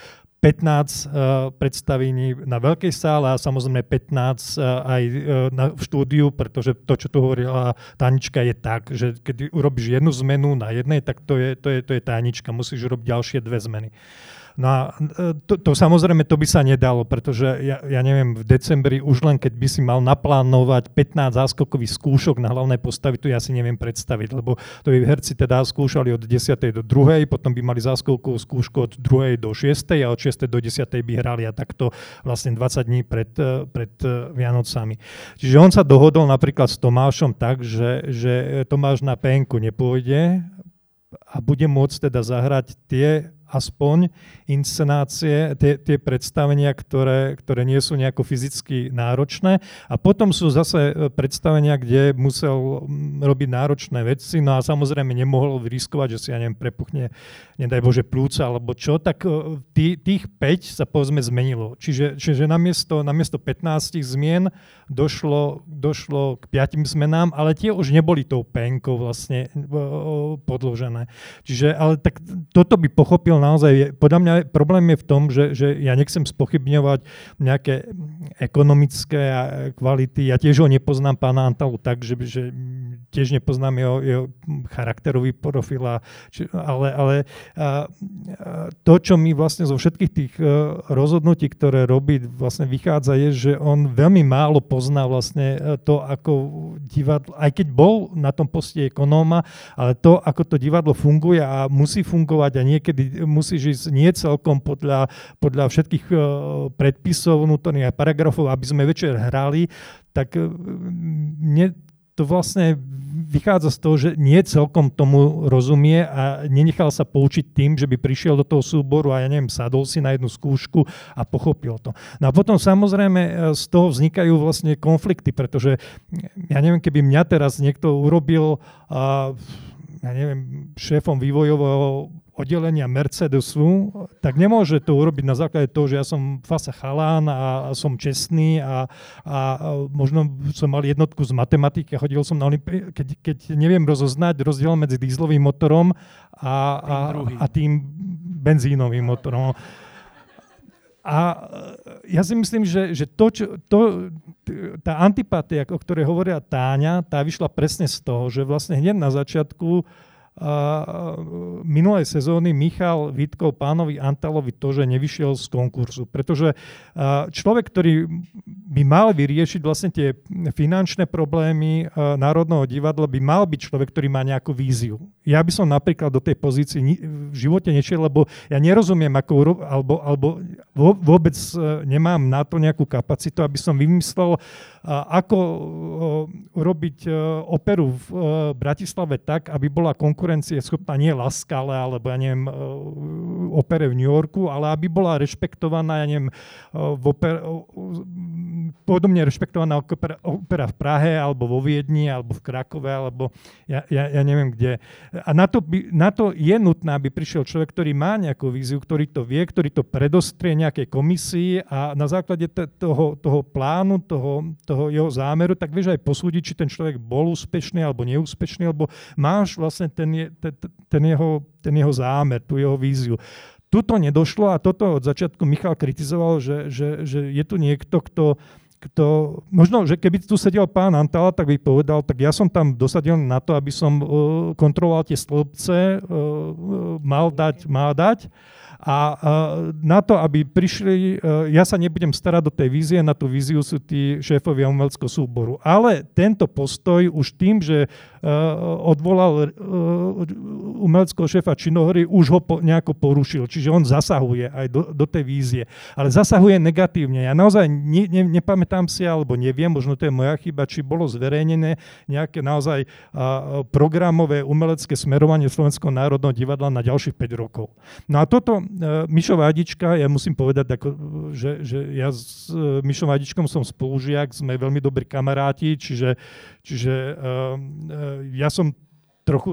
15 uh, predstavení na veľkej sále a samozrejme 15 uh, aj uh, na, v štúdiu, pretože to, čo tu hovorila Tanička, je tak, že keď urobíš jednu zmenu na jednej, tak to je, to je, to je Tanička, musíš robiť ďalšie dve zmeny. No a e, to, to samozrejme to by sa nedalo, pretože ja, ja neviem, v decembri už len keď by si mal naplánovať 15 záskokových skúšok na hlavné postavy, to ja si neviem predstaviť, lebo to by herci teda skúšali od 10. do 2. potom by mali záskokovú skúšku od 2. do 6. a od 6. do 10. by hrali a takto vlastne 20 dní pred, e, pred e, Vianocami. Čiže on sa dohodol napríklad s Tomášom tak, že, že Tomáš na penku nepôjde a bude môcť teda zahrať tie aspoň inscenácie, tie, tie predstavenia, ktoré, ktoré nie sú nejako fyzicky náročné. A potom sú zase e, predstavenia, kde musel robiť náročné veci, no a samozrejme nemohol riskovať, že si, ja neviem, prepuchne, nedaj Bože, plúca alebo čo, tak e, tý, tých 5 sa povedzme zmenilo. Čiže, čiže namiesto, namiesto 15 zmien došlo, došlo k 5 zmenám, ale tie už neboli tou penkou vlastne e, podložené. Čiže, ale tak toto by pochopil hovoril naozaj, podľa mňa problém je v tom, že, že ja nechcem spochybňovať nejaké ekonomické kvality. Ja tiež ho nepoznám pána Antalu tak, že, že tiež nepoznám jeho, jeho charakterový profil, ale, ale a, a to, čo mi vlastne zo všetkých tých e, rozhodnutí, ktoré robí, vlastne vychádza, je, že on veľmi málo pozná vlastne e, to, ako divadlo, aj keď bol na tom poste ekonóma, ale to, ako to divadlo funguje a musí fungovať a niekedy musíš ísť nie celkom podľa, podľa všetkých uh, predpisov vnútorných a paragrafov, aby sme večer hrali, tak uh, mne to vlastne vychádza z toho, že nie celkom tomu rozumie a nenechal sa poučiť tým, že by prišiel do toho súboru a ja neviem, sadol si na jednu skúšku a pochopil to. No a potom samozrejme e, z toho vznikajú vlastne konflikty, pretože ja neviem, keby mňa teraz niekto urobil ja neviem, šéfom vývojového oddelenia Mercedesu, tak nemôže to urobiť na základe toho, že ja som fasa chalán a som čestný a, a možno som mal jednotku z matematiky a chodil som na Olympi- keď, keď neviem rozoznať rozdiel medzi dízlovým motorom a, a, a tým benzínovým motorom. A ja si myslím, že, že to, čo, to, tá antipatia, o ktorej hovoria Táňa, tá vyšla presne z toho, že vlastne hneď na začiatku minulej sezóny Michal vytkol pánovi Antalovi to, že nevyšiel z konkurzu. Pretože človek, ktorý by mal vyriešiť vlastne tie finančné problémy Národného divadla, by mal byť človek, ktorý má nejakú víziu. Ja by som napríklad do tej pozícii v živote nešiel, lebo ja nerozumiem, ako, alebo, alebo vôbec e, nemám na to nejakú kapacitu, aby som vymyslel, ako urobiť e, operu v e, Bratislave tak, aby bola konkurencie schopná nie Laskale, alebo ja neviem, opere v New Yorku, ale aby bola rešpektovaná, ja neviem, v oper, podobne rešpektovaná opera, v Prahe, alebo vo Viedni, alebo v Krakove, alebo ja, ja, ja neviem kde. A na to, by, na to je nutné, aby prišiel človek, ktorý má nejakú víziu, ktorý to vie, ktorý to predostrie nejakej komisii a na základe toho, toho plánu, toho, toho jeho zámeru, tak vieš aj posúdiť, či ten človek bol úspešný alebo neúspešný, alebo máš vlastne ten, je, ten, jeho, ten jeho zámer, tú jeho víziu. Tuto nedošlo a toto od začiatku Michal kritizoval, že, že, že je tu niekto, kto, kto, možno, že keby tu sedel pán Antala, tak by povedal, tak ja som tam dosadil na to, aby som uh, kontroloval tie stĺpce, uh, mal dať, mal dať. A na to, aby prišli, e, ja sa nebudem starať do tej vízie, na tú víziu sú tí šéfovia umeleckého súboru. Ale tento postoj už tým, že e, odvolal e, umeleckého šéfa činohory, už ho nejako porušil. Čiže on zasahuje aj do, do tej vízie. Ale zasahuje negatívne. Ja naozaj ne, ne, nepamätám si, alebo neviem, možno to je moja chyba, či bolo zverejnené nejaké naozaj programové umelecké smerovanie Slovenského národného divadla na ďalších 5 rokov. No a toto Mišo Vádička, ja musím povedať, že, že ja s uh, Mišom Vádičkom som spolužiak, sme veľmi dobrí kamaráti, čiže, čiže uh, ja som trochu...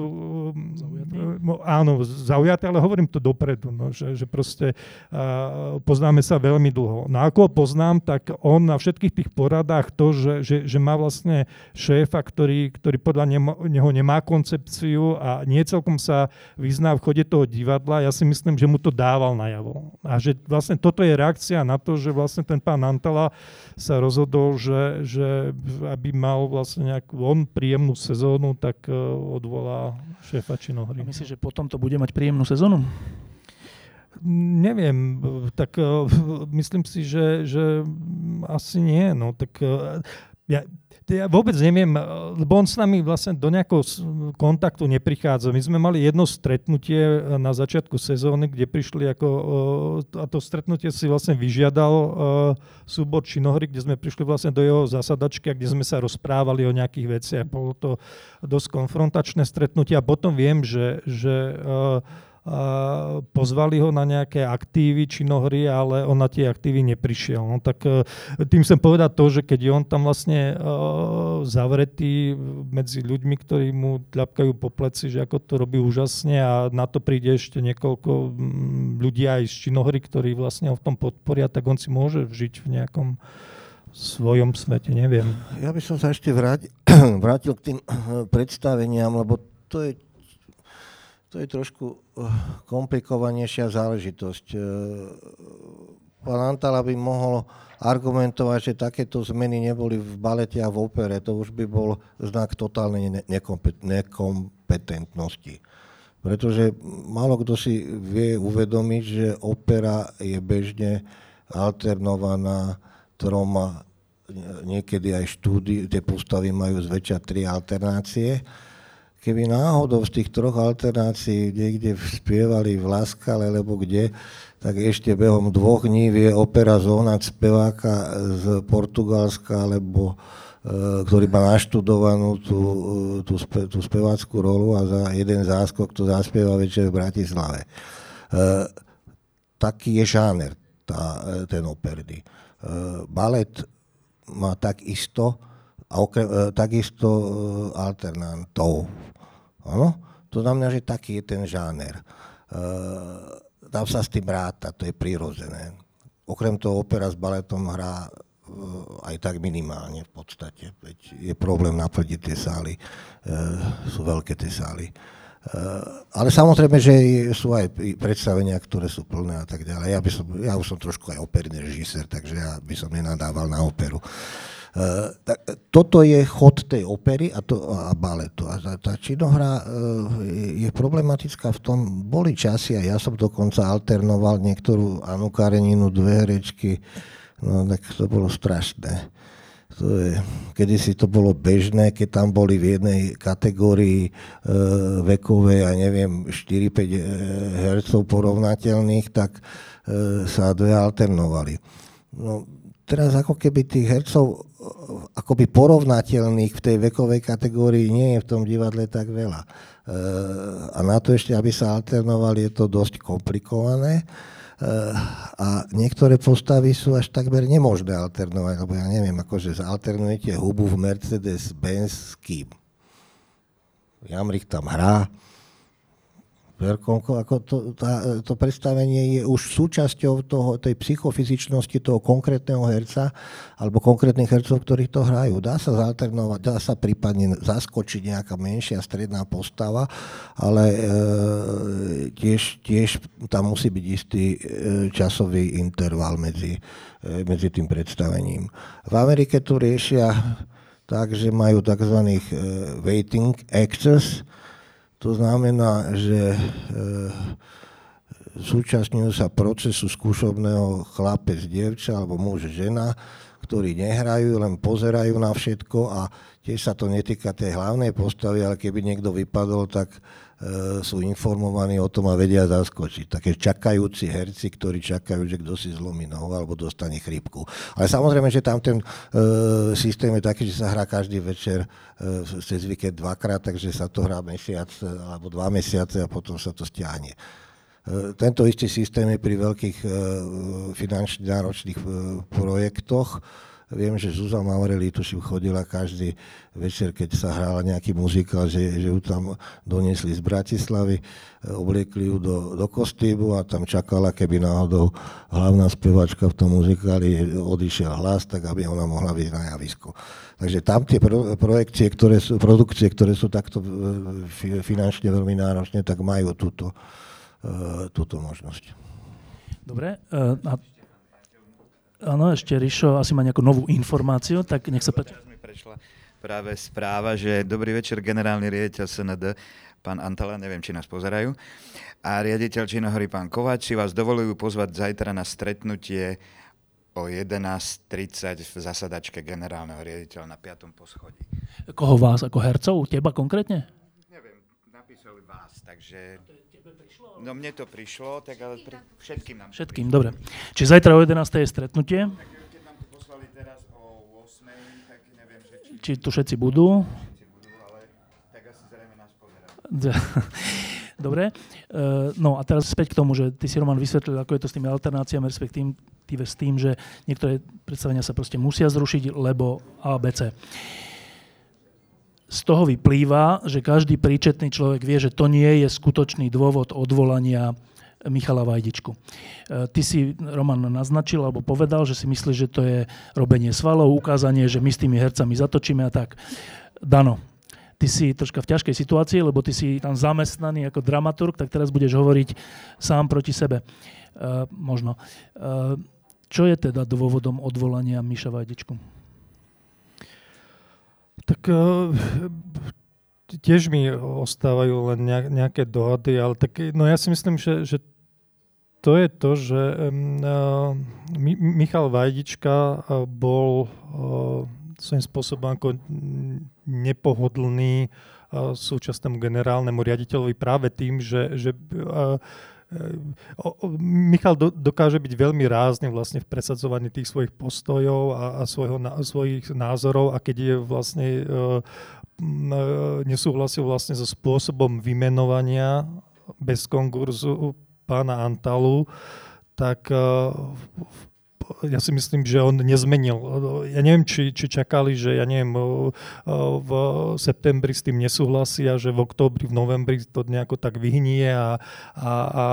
Zaujatý? No, áno, zaujaté, ale hovorím to dopredu, no, že, že proste uh, poznáme sa veľmi dlho. No ako ho poznám, tak on na všetkých tých poradách to, že, že, že má vlastne šéfa, ktorý, ktorý podľa neho nemá koncepciu a nie celkom sa vyzná v chode toho divadla, ja si myslím, že mu to dával najavo. A že vlastne toto je reakcia na to, že vlastne ten pán Antala sa rozhodol, že, že aby mal vlastne nejakú on príjemnú sezónu, tak uh, odvolá šéfa činohry. A myslíš, že potom to bude mať príjemnú sezónu? Neviem, tak uh, myslím si, že, že asi nie. No, tak uh, ja, ja vôbec neviem, lebo on s nami vlastne do nejakého kontaktu neprichádza. My sme mali jedno stretnutie na začiatku sezóny, kde prišli ako, a to stretnutie si vlastne vyžiadal súbor činohry, kde sme prišli vlastne do jeho zasadačky a kde sme sa rozprávali o nejakých veciach. Bolo to dosť konfrontačné stretnutie a potom viem, že, že pozvali ho na nejaké aktívy činohry, ale on na tie aktívy neprišiel. No tak e, tým chcem povedať to, že keď je on tam vlastne e, zavretý medzi ľuďmi, ktorí mu tľapkajú po pleci, že ako to robí úžasne a na to príde ešte niekoľko ľudí aj z činohry, ktorí vlastne ho v tom podporia, tak on si môže žiť v nejakom svojom svete, neviem. Ja by som sa ešte vrátil, vrátil k tým predstaveniam, lebo to je to je trošku eh, komplikovanejšia záležitosť. Eh, pán Antala by mohol argumentovať, že takéto zmeny neboli v balete a v opere. To už by bol znak totálnej nekompetentnosti. Pretože málo kto si vie uvedomiť, že opera je bežne alternovaná troma, niekedy aj štúdy, tie postavy majú zväčša tri alternácie keby náhodou z tých troch alternácií niekde spievali v Laskale, alebo kde, tak ešte behom dvoch dní vie opera zohnať speváka z Portugalska, alebo e, ktorý má naštudovanú tú, e, tú, spe, tú speváckú rolu a za jeden záskok to zaspieva večer v Bratislave. E, taký je žáner tá, e, ten operdy. E, balet má takisto a okrem, e, takisto alternantov. Áno? To znamená, že taký je ten žáner. E, tam sa s tým ráta, to je prirodzené. Okrem toho opera s baletom hrá e, aj tak minimálne v podstate. Veď je problém naplniť tie sály, e, sú veľké tie sály. E, ale samozrejme, že sú aj predstavenia, ktoré sú plné a tak ďalej. Ja, by som, ja už som trošku aj operný režisér, takže ja by som nenadával na operu. Eh, tak, toto je chod tej opery a, to, a baletu. A tá, tá činohra uh, je problematická v tom, boli časy a ja som dokonca alternoval niektorú Anu Kareninu, dve herečky, no tak to bolo strašné. To je, kedysi to bolo bežné, keď tam boli v jednej kategórii e, vekovej, ja neviem, 4-5 hercov porovnateľných, tak e, sa dve alternovali. No, teraz ako keby tých hercov akoby porovnateľných v tej vekovej kategórii nie je v tom divadle tak veľa. E, a na to ešte, aby sa alternovali, je to dosť komplikované. E, a niektoré postavy sú až takmer nemožné alternovať, lebo ja neviem, akože zalternujete hubu v Mercedes-Benz s kým. Jamrik tam hrá, Verkonko, ako to, tá, to predstavenie je už súčasťou toho, tej psychofyzičnosti toho konkrétneho herca alebo konkrétnych hercov, ktorí to hrajú. Dá sa zalternovať, dá sa prípadne zaskočiť nejaká menšia stredná postava, ale e, tiež, tiež tam musí byť istý e, časový interval medzi, e, medzi tým predstavením. V Amerike tu riešia tak, že majú tzv. E, waiting actors, to znamená, že e, zúčastňujú sa procesu skúšobného chlapec, dievča alebo muž, žena, ktorí nehrajú, len pozerajú na všetko a tiež sa to netýka tej hlavnej postavy, ale keby niekto vypadol, tak E, sú informovaní o tom a vedia zaskočiť. Také čakajúci herci, ktorí čakajú, že kto si zlomí nohu alebo dostane chrypku. Ale samozrejme, že tam ten e, systém je taký, že sa hrá každý večer e, cez víkend dvakrát, takže sa to hrá mesiac e, alebo dva mesiace a potom sa to stiahne. E, tento istý systém je pri veľkých e, finančne náročných e, projektoch, Viem, že Zuzana Maureli tuším chodila každý večer, keď sa hral nejaký muzikál, že, že ju tam doniesli z Bratislavy, obliekli ju do, do kostýmu a tam čakala, keby náhodou hlavná spevačka v tom muzikáli odišiel hlas, tak aby ona mohla byť na javisku. Takže tam tie pro, projekcie, ktoré sú, produkcie, ktoré sú takto finančne veľmi náročné, tak majú túto, túto možnosť. Dobre, e, a Áno, ešte Rišo asi má nejakú novú informáciu, tak nech sa páči. mi prešla práve správa, že dobrý večer, generálny riaditeľ SND, pán Antala, neviem, či nás pozerajú, a riaditeľ Činohory, pán Kovač, si vás dovolujú pozvať zajtra na stretnutie o 11.30 v zasadačke generálneho riaditeľa na 5. poschodí. Koho vás, ako hercov? Teba konkrétne? Neviem, napísali vás, takže... No mne to prišlo, tak ale pri... všetkým nám Všetkým, dobre. Čiže zajtra o 11. je stretnutie. Tak keď nám to poslali teraz o 8, tak neviem, že či Či tu všetci budú. všetci budú, ale tak asi zrejme nás pozerajú. Dobre. Eh, No a teraz späť k tomu, že ty si Roman vysvetlil, ako je to s tými alternáciami, respektíve s tým, že niektoré predstavenia sa proste musia zrušiť, lebo ABC. Z toho vyplýva, že každý príčetný človek vie, že to nie je skutočný dôvod odvolania Michala Vajdičku. E, Ty si, Roman, naznačil alebo povedal, že si myslíš, že to je robenie svalov, ukázanie, že my s tými hercami zatočíme a tak. Dano, ty si troška v ťažkej situácii, lebo ty si tam zamestnaný ako dramaturg, tak teraz budeš hovoriť sám proti sebe. E, možno. E, čo je teda dôvodom odvolania Miša Vajdičku? Tak eh, tiež mi ostávajú len nejaké dohady, ale tak, no ja si myslím, že, že to je to, že um, Michal Vajdička eh, bol svojím spôsobom ako nepohodlný súčasnému generálnemu riaditeľovi práve tým, že, že Michal do, dokáže byť veľmi rázny vlastne v presadzovaní tých svojich postojov a, a svojho, na, svojich názorov a keď je vlastne uh, nesúhlasil vlastne so spôsobom vymenovania bez konkurzu pána Antalu, tak uh, ja si myslím, že on nezmenil. Ja neviem, či, či čakali, že ja neviem, v septembri s tým nesúhlasia, že v októbri, v novembri to nejako tak vyhnie a, a, a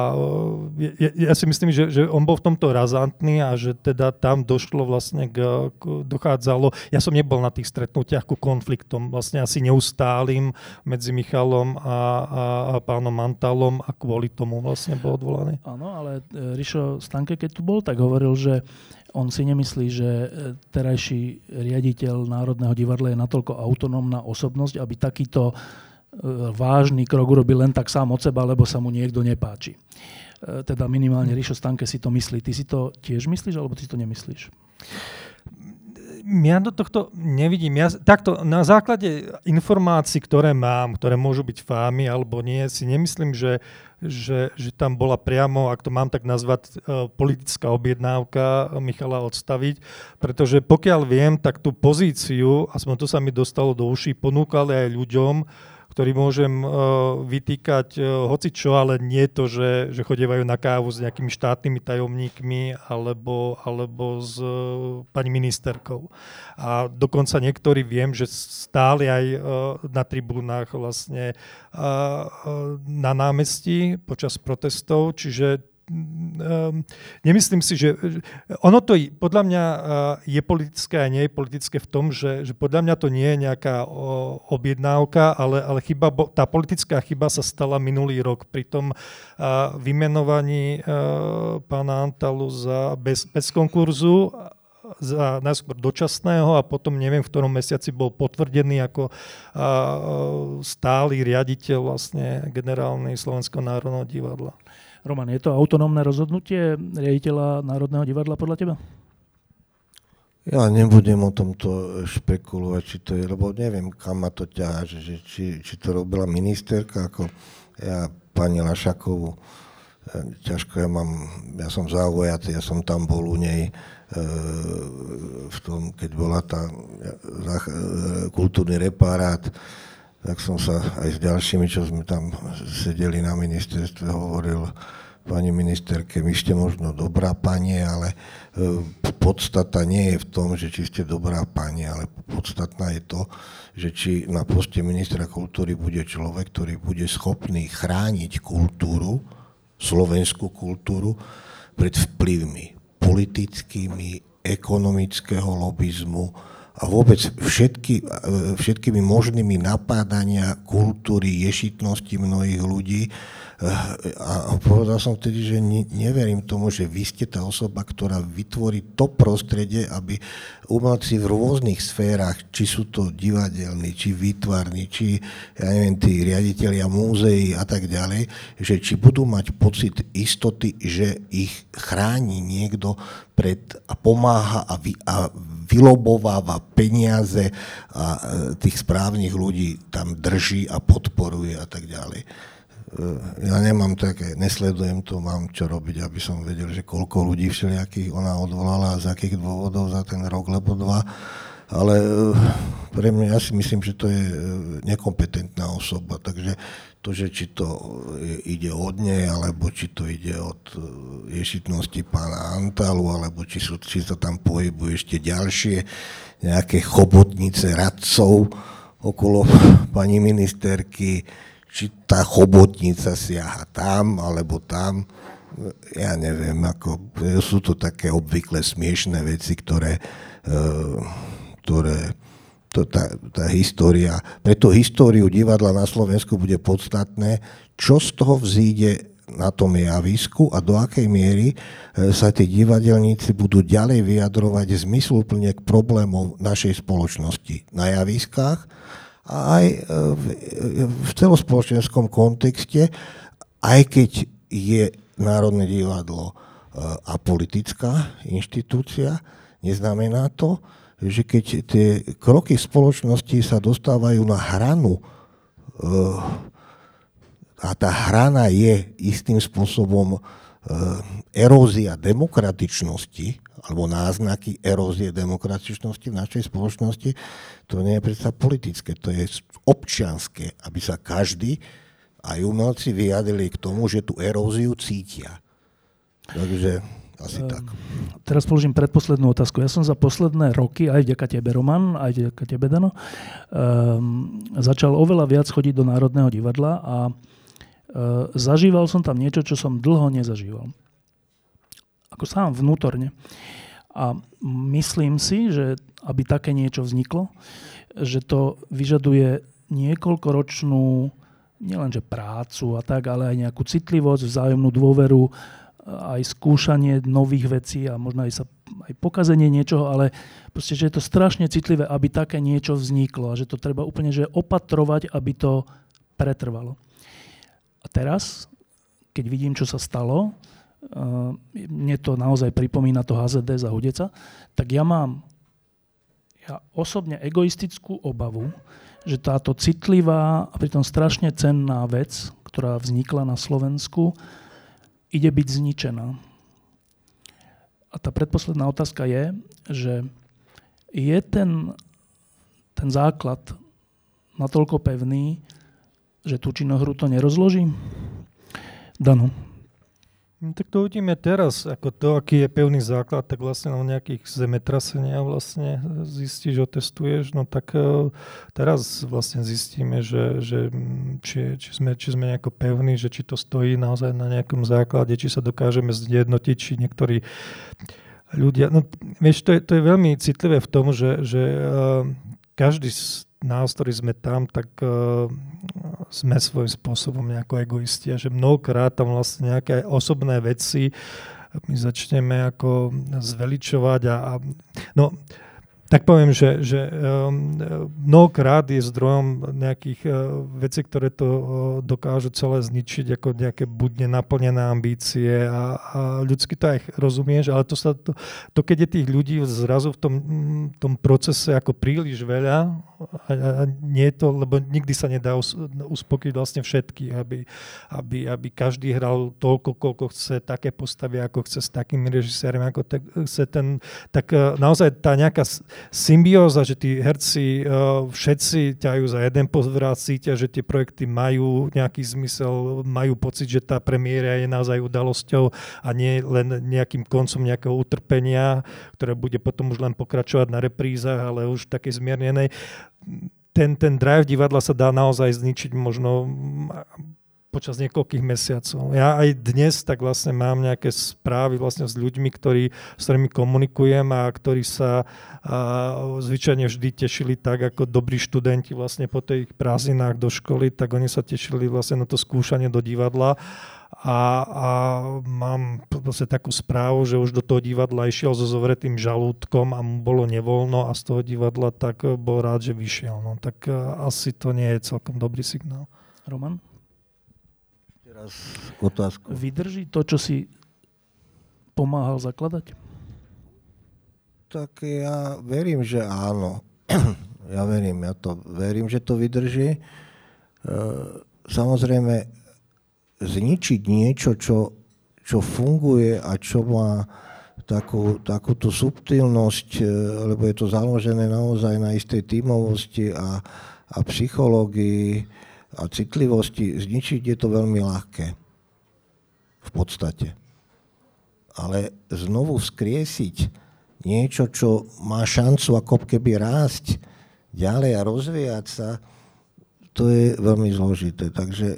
ja, ja si myslím, že, že on bol v tomto razantný a že teda tam došlo vlastne k, k dochádzalo, ja som nebol na tých stretnutiach ku konfliktom, vlastne asi neustálým medzi Michalom a, a, a pánom Mantalom a kvôli tomu vlastne bol odvolaný. Áno, ale e, Rišo Stanke, keď tu bol, tak hovoril, že on si nemyslí, že e, terajší riaditeľ Národného divadla je natoľko autonómna osobnosť, aby takýto e, vážny krok urobil len tak sám od seba, lebo sa mu niekto nepáči. Teda minimálne Rišo Stanke si to myslí. Ty si to tiež myslíš, alebo ty si to nemyslíš? Ja do tohto nevidím. Ja, takto, na základe informácií, ktoré mám, ktoré môžu byť fámy alebo nie, si nemyslím, že, že, že tam bola priamo, ak to mám tak nazvať, uh, politická objednávka Michala odstaviť, pretože pokiaľ viem, tak tú pozíciu, aspoň to sa mi dostalo do uší, ponúkali aj ľuďom, ktorý môžem uh, vytýkať uh, hoci čo, ale nie to, že, že chodievajú na kávu s nejakými štátnymi tajomníkmi alebo, alebo s uh, pani ministerkou. A dokonca niektorí viem, že stáli aj na tribúnach vlastne na námestí počas protestov, čiže um, nemyslím si, že ono to podľa mňa uh, je politické a nie je politické v tom, že, že podľa mňa to nie je nejaká uh, objednávka, ale, ale chyba, tá politická chyba sa stala minulý rok pri tom uh, vymenovaní uh, pána Antalu za bez, bez konkurzu za najskôr dočasného a potom neviem, v ktorom mesiaci bol potvrdený ako stály riaditeľ vlastne generálnej Slovenského národného divadla. Roman, je to autonómne rozhodnutie riaditeľa Národného divadla podľa teba? Ja nebudem o tomto špekulovať, či to je, lebo neviem, kam ma to ťaha, že, či, či to robila ministerka, ako ja pani Lašakovú, e, ťažko ja mám, ja som zaujatý, ja som tam bol u nej e, v tom, keď bola tá e, kultúrny reparát, tak som sa aj s ďalšími, čo sme tam sedeli na ministerstve, hovoril, pani ministerke, vy ste možno dobrá pani, ale e, podstata nie je v tom, že či ste dobrá pani, ale podstatná je to, že či na poste ministra kultúry bude človek, ktorý bude schopný chrániť kultúru, slovenskú kultúru, pred vplyvmi politickými, ekonomického lobizmu, a vôbec všetky, všetkými možnými napádania kultúry, ješitnosti mnohých ľudí. A povedal som vtedy, že neverím tomu, že vy ste tá osoba, ktorá vytvorí to prostredie, aby umelci v rôznych sférach, či sú to divadelní, či výtvarní, či ja neviem, tí riaditeľia múzeí a tak ďalej, že či budú mať pocit istoty, že ich chráni niekto pred a pomáha a, vy, a vylobováva peniaze a e, tých správnych ľudí tam drží a podporuje a tak ďalej. E, ja nemám také, nesledujem to, mám čo robiť, aby som vedel, že koľko ľudí všelijakých ona odvolala a z akých dôvodov za ten rok lebo dva. Ale e, pre mňa, ja si myslím, že to je nekompetentná osoba, takže to, že či to ide od nej, alebo či to ide od ješitnosti pána Antalu, alebo či, sú, či sa tam pohybujú ešte ďalšie nejaké chobotnice radcov okolo pani ministerky, či tá chobotnica siaha tam alebo tam, ja neviem, ako, sú to také obvykle smiešné veci, ktoré, e, ktoré to, tá, tá história, pre tú históriu divadla na Slovensku bude podstatné, čo z toho vzíde na tom javisku a do akej miery e, sa tí divadelníci budú ďalej vyjadrovať zmysluplne k problémom našej spoločnosti na javiskách a aj e, v, v celospoločenskom kontexte, aj keď je Národné divadlo e, apolitická inštitúcia, neznamená to, že keď tie kroky spoločnosti sa dostávajú na hranu e, a tá hrana je istým spôsobom erózia demokratičnosti, alebo náznaky erózie demokratičnosti v našej spoločnosti, to nie je predsa politické, to je občianské, aby sa každý, aj umelci vyjadili k tomu, že tú eróziu cítia. Takže asi tak. Ehm, teraz položím predposlednú otázku. Ja som za posledné roky, aj vďaka tebe, Roman, aj vďaka tebe, Dano, um, začal oveľa viac chodiť do Národného divadla a uh, zažíval som tam niečo, čo som dlho nezažíval ako sám vnútorne. A myslím si, že aby také niečo vzniklo, že to vyžaduje niekoľkoročnú nielenže prácu a tak, ale aj nejakú citlivosť, vzájomnú dôveru, aj skúšanie nových vecí a možno aj, sa, aj pokazenie niečoho, ale proste, že je to strašne citlivé, aby také niečo vzniklo a že to treba úplne že opatrovať, aby to pretrvalo. A teraz, keď vidím, čo sa stalo, uh, mne to naozaj pripomína to HZD za Hudeca, tak ja mám ja osobne egoistickú obavu, že táto citlivá a pritom strašne cenná vec, ktorá vznikla na Slovensku, ide byť zničená. A tá predposledná otázka je, že je ten, ten základ natoľko pevný, že tú činohru to nerozloží? Dano. No, tak to uvidíme teraz, ako to, aký je pevný základ, tak vlastne na nejakých zemetrasenia vlastne zistíš, otestuješ, no tak uh, teraz vlastne zistíme, že, že či, či, sme, či sme nejako pevní, že či to stojí naozaj na nejakom základe, či sa dokážeme zjednotiť, či niektorí ľudia, no vieš, to je, to je veľmi citlivé v tom, že, že uh, každý nás, ktorí sme tam, tak uh, sme svojím spôsobom nejako egoisti a že mnohokrát tam vlastne nejaké osobné veci my začneme ako zveličovať a, a no, tak poviem, že, že mnohokrát je zdrojom nejakých uh, vecí, ktoré to uh, dokážu celé zničiť, ako nejaké buď nenaplnené ambície a, a ľudsky to aj rozumieš, ale to, sa, to, to keď je tých ľudí zrazu v tom, tom procese ako príliš veľa a, a nie je to, lebo nikdy sa nedá us, uspokojiť vlastne všetky, aby, aby, aby každý hral toľko, koľko chce, také postavy, ako chce, s takými režisérmi, ako tak, chce ten, tak uh, naozaj tá nejaká symbióza, že tí herci uh, všetci ťajú za jeden pozvrát, cítia, že tie projekty majú nejaký zmysel, majú pocit, že tá premiéra je naozaj udalosťou a nie len nejakým koncom nejakého utrpenia, ktoré bude potom už len pokračovať na reprízach, ale už také zmiernenej ten, ten drive divadla sa dá naozaj zničiť možno počas niekoľkých mesiacov. Ja aj dnes tak vlastne mám nejaké správy vlastne s ľuďmi, ktorí, s ktorými komunikujem a ktorí sa a, zvyčajne vždy tešili tak, ako dobrí študenti vlastne po tých prázdninách do školy, tak oni sa tešili vlastne na to skúšanie do divadla a, a mám vlastne takú správu, že už do toho divadla išiel so zovretým žalúdkom a mu bolo nevoľno a z toho divadla tak bol rád, že vyšiel. No, tak asi to nie je celkom dobrý signál. Roman? Teraz otázku. Vydrží to, čo si pomáhal zakladať? Tak ja verím, že áno. ja verím, ja to verím, že to vydrží. E, samozrejme, zničiť niečo, čo, čo funguje a čo má takú, takúto subtilnosť, e, lebo je to založené naozaj na istej tímovosti a, a psychológii, a citlivosti zničiť je to veľmi ľahké. V podstate. Ale znovu vzkriesiť niečo, čo má šancu ako keby rásť ďalej a rozvíjať sa, to je veľmi zložité. Takže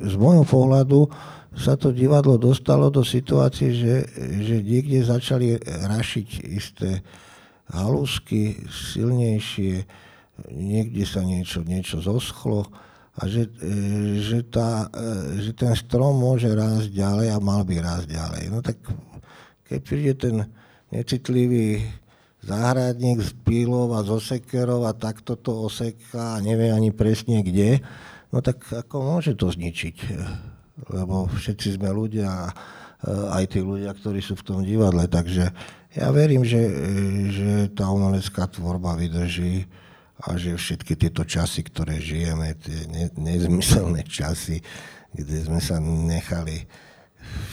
z môjho pohľadu sa to divadlo dostalo do situácie, že, že niekde začali rašiť isté halusky silnejšie, niekde sa niečo, niečo zoschlo a že, e, že, tá, e, že ten strom môže rásť ďalej a mal by rásť ďalej. No tak keď príde ten necitlivý záhradník z pílov a z osekerov a takto to oseká a nevie ani presne kde, no tak ako môže to zničiť? Lebo všetci sme ľudia a e, aj tí ľudia, ktorí sú v tom divadle. Takže ja verím, že, že tá umelecká tvorba vydrží a že všetky tieto časy, ktoré žijeme, tie ne, nezmyselné časy, kde sme sa nechali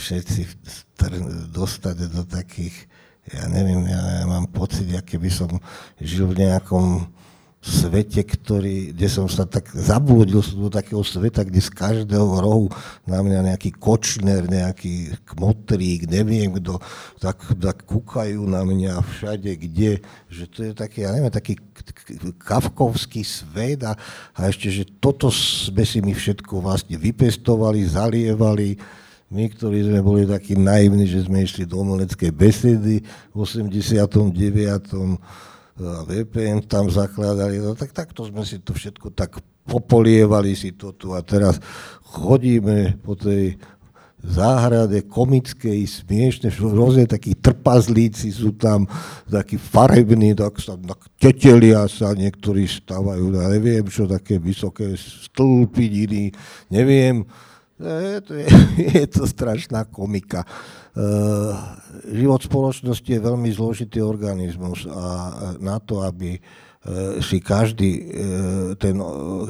všetci str- dostať do takých, ja neviem, ja mám pocit, aké by som žil v nejakom svete, ktorý, kde som sa tak zablúdil do takého sveta, kde z každého rohu na mňa nejaký kočner, nejaký kmotrík, neviem kto, tak, tak kúkajú na mňa všade, kde, že to je taký, ja neviem, taký kavkovský svet a, a ešte, že toto sme si my všetko vlastne vypestovali, zalievali, my, ktorí sme boli takí naivní, že sme išli do umeleckej besedy v 89 a VPN tam zakladali, no tak takto sme si to všetko tak popolievali si to tu a teraz chodíme po tej záhrade komickej, smiešne, rôzne takí trpazlíci sú tam, takí farební, tak sa tak tetelia sa niektorí stávajú, ja neviem čo, také vysoké stĺpy, neviem, je to, je, je to strašná komika. Uh, život spoločnosti je veľmi zložitý organizmus a na to, aby uh, si každý, ten,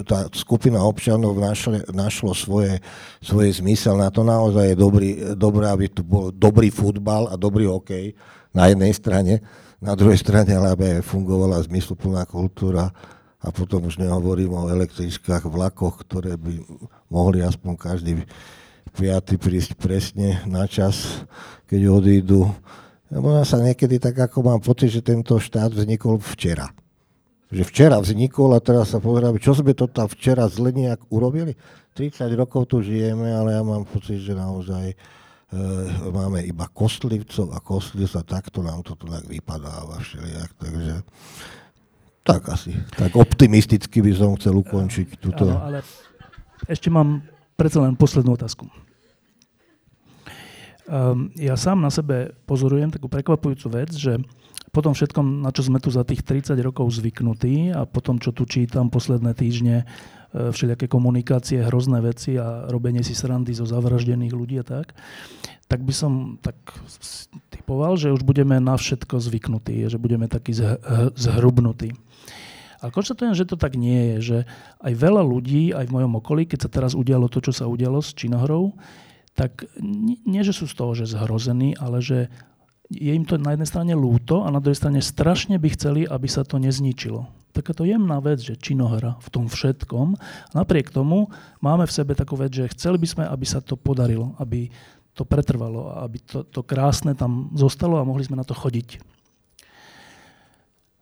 tá skupina občanov našle, našlo svoje, svoje zmysel, na to naozaj je dobrý, dobré, aby tu bol dobrý futbal a dobrý hokej na jednej strane, na druhej strane, ale aby fungovala zmysluplná kultúra. A potom už nehovorím o električkách, vlakoch, ktoré by mohli aspoň každý piaty prísť presne na čas, keď odídu. Lebo sa niekedy tak, ako mám pocit, že tento štát vznikol včera. Že včera vznikol a teraz sa pozeráme, čo sme to tam včera zle nejak urobili. 30 rokov tu žijeme, ale ja mám pocit, že naozaj e, máme iba kostlivcov a kostlivcov a takto nám to tu tak vypadáva všelijak. Takže tak asi. Tak optimisticky by som chcel ukončiť túto... Áno, ale ešte mám predsa len poslednú otázku. Um, ja sám na sebe pozorujem takú prekvapujúcu vec, že po tom všetkom, na čo sme tu za tých 30 rokov zvyknutí a potom, čo tu čítam posledné týždne, e, všelijaké komunikácie, hrozné veci a robenie si srandy zo zavraždených ľudí a tak, tak by som tak typoval, že už budeme na všetko zvyknutí, že budeme takí zhrubnutí. Ale konštatujem, že to tak nie je, že aj veľa ľudí, aj v mojom okolí, keď sa teraz udialo to, čo sa udialo s Činohrou, tak nie, že sú z toho, že zhrození, ale že je im to na jednej strane lúto a na druhej strane strašne by chceli, aby sa to nezničilo. Takáto jemná vec, že činohra v tom všetkom. Napriek tomu máme v sebe takú vec, že chceli by sme, aby sa to podarilo, aby to pretrvalo, aby to, to krásne tam zostalo a mohli sme na to chodiť.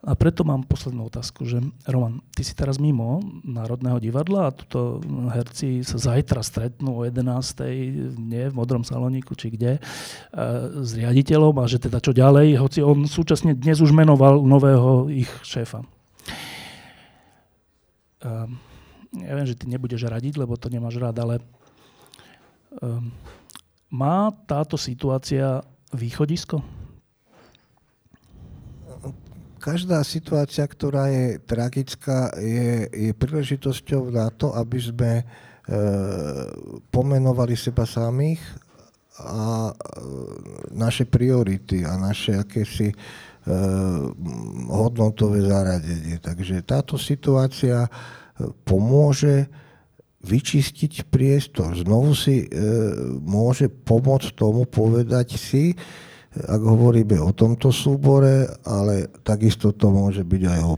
A preto mám poslednú otázku, že Roman, ty si teraz mimo Národného divadla a tuto herci sa zajtra stretnú o 11. nie v Modrom salóniku, či kde, e, s riaditeľom a že teda čo ďalej, hoci on súčasne dnes už menoval nového ich šéfa. Um, ja viem, že ty nebudeš radiť, lebo to nemáš rád, ale um, má táto situácia východisko? Každá situácia, ktorá je tragická, je, je príležitosťou na to, aby sme e, pomenovali seba samých a e, naše priority a naše akési e, hodnotové zaradenie. Takže táto situácia e, pomôže vyčistiť priestor. Znovu si e, môže pomôcť tomu povedať si, ak hovoríme o tomto súbore, ale takisto to môže byť aj o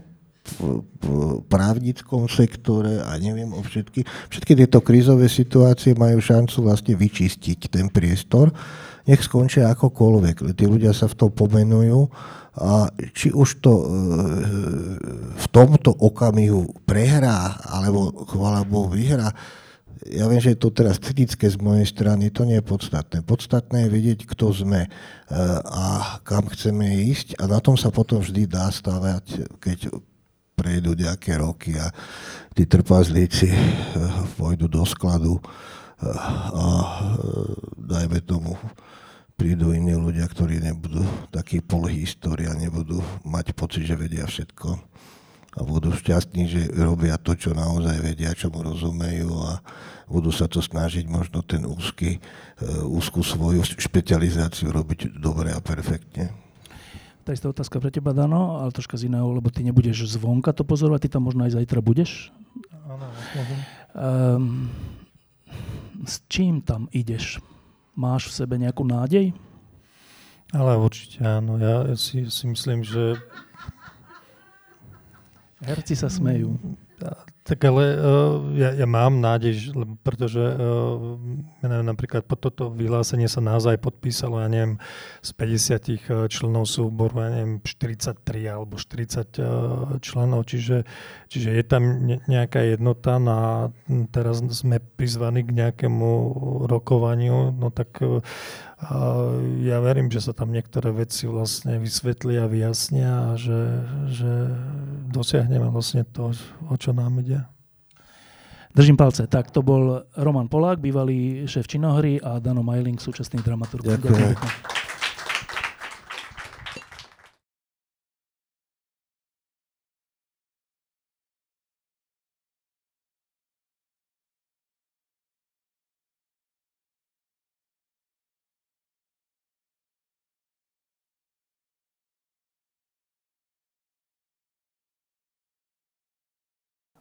právnickom sektore a neviem o všetky. Všetky tieto krízové situácie majú šancu vlastne vyčistiť ten priestor. Nech skončia akokoľvek. Tí ľudia sa v tom pomenujú a či už to e, v tomto okamihu prehrá, alebo chvála Bohu vyhrá, ja viem, že je to teraz kritické z mojej strany, to nie je podstatné. Podstatné je vedieť, kto sme e, a kam chceme ísť a na tom sa potom vždy dá stavať, keď prejdú nejaké roky a tí trpazlíci e, pôjdu do skladu e, a dajme tomu prídu iní ľudia, ktorí nebudú takí polhistória, nebudú mať pocit, že vedia všetko a budú šťastní, že robia to, čo naozaj vedia, čo mu rozumejú a budú sa to snažiť možno ten úzky, e, úzku svoju špecializáciu robiť dobre a perfektne. Tá istá otázka pre teba, Dano, ale troška z iného, lebo ty nebudeš zvonka to pozorovať, ty tam možno aj zajtra budeš. Áno, um, s čím tam ideš? Máš v sebe nejakú nádej? Ale určite áno. Ja si, si myslím, že Herci sa smejú. Tak ale uh, ja, ja mám nádej, pretože uh, ja neviem, napríklad po toto vyhlásenie sa naozaj podpísalo, ja neviem, z 50 členov súboru, ja neviem, 43 alebo 40 uh, členov, čiže, čiže je tam ne, nejaká jednota a teraz sme prizvaní k nejakému rokovaniu, no tak uh, ja verím, že sa tam niektoré veci vlastne vysvetlia, vyjasnia a že, že dosiahneme vlastne to, o čo nám ide. Držím palce. Tak to bol Roman Polák, bývalý šéf činohry a Dano Majling, súčasný dramaturg. Ďakujem. Ďakujem.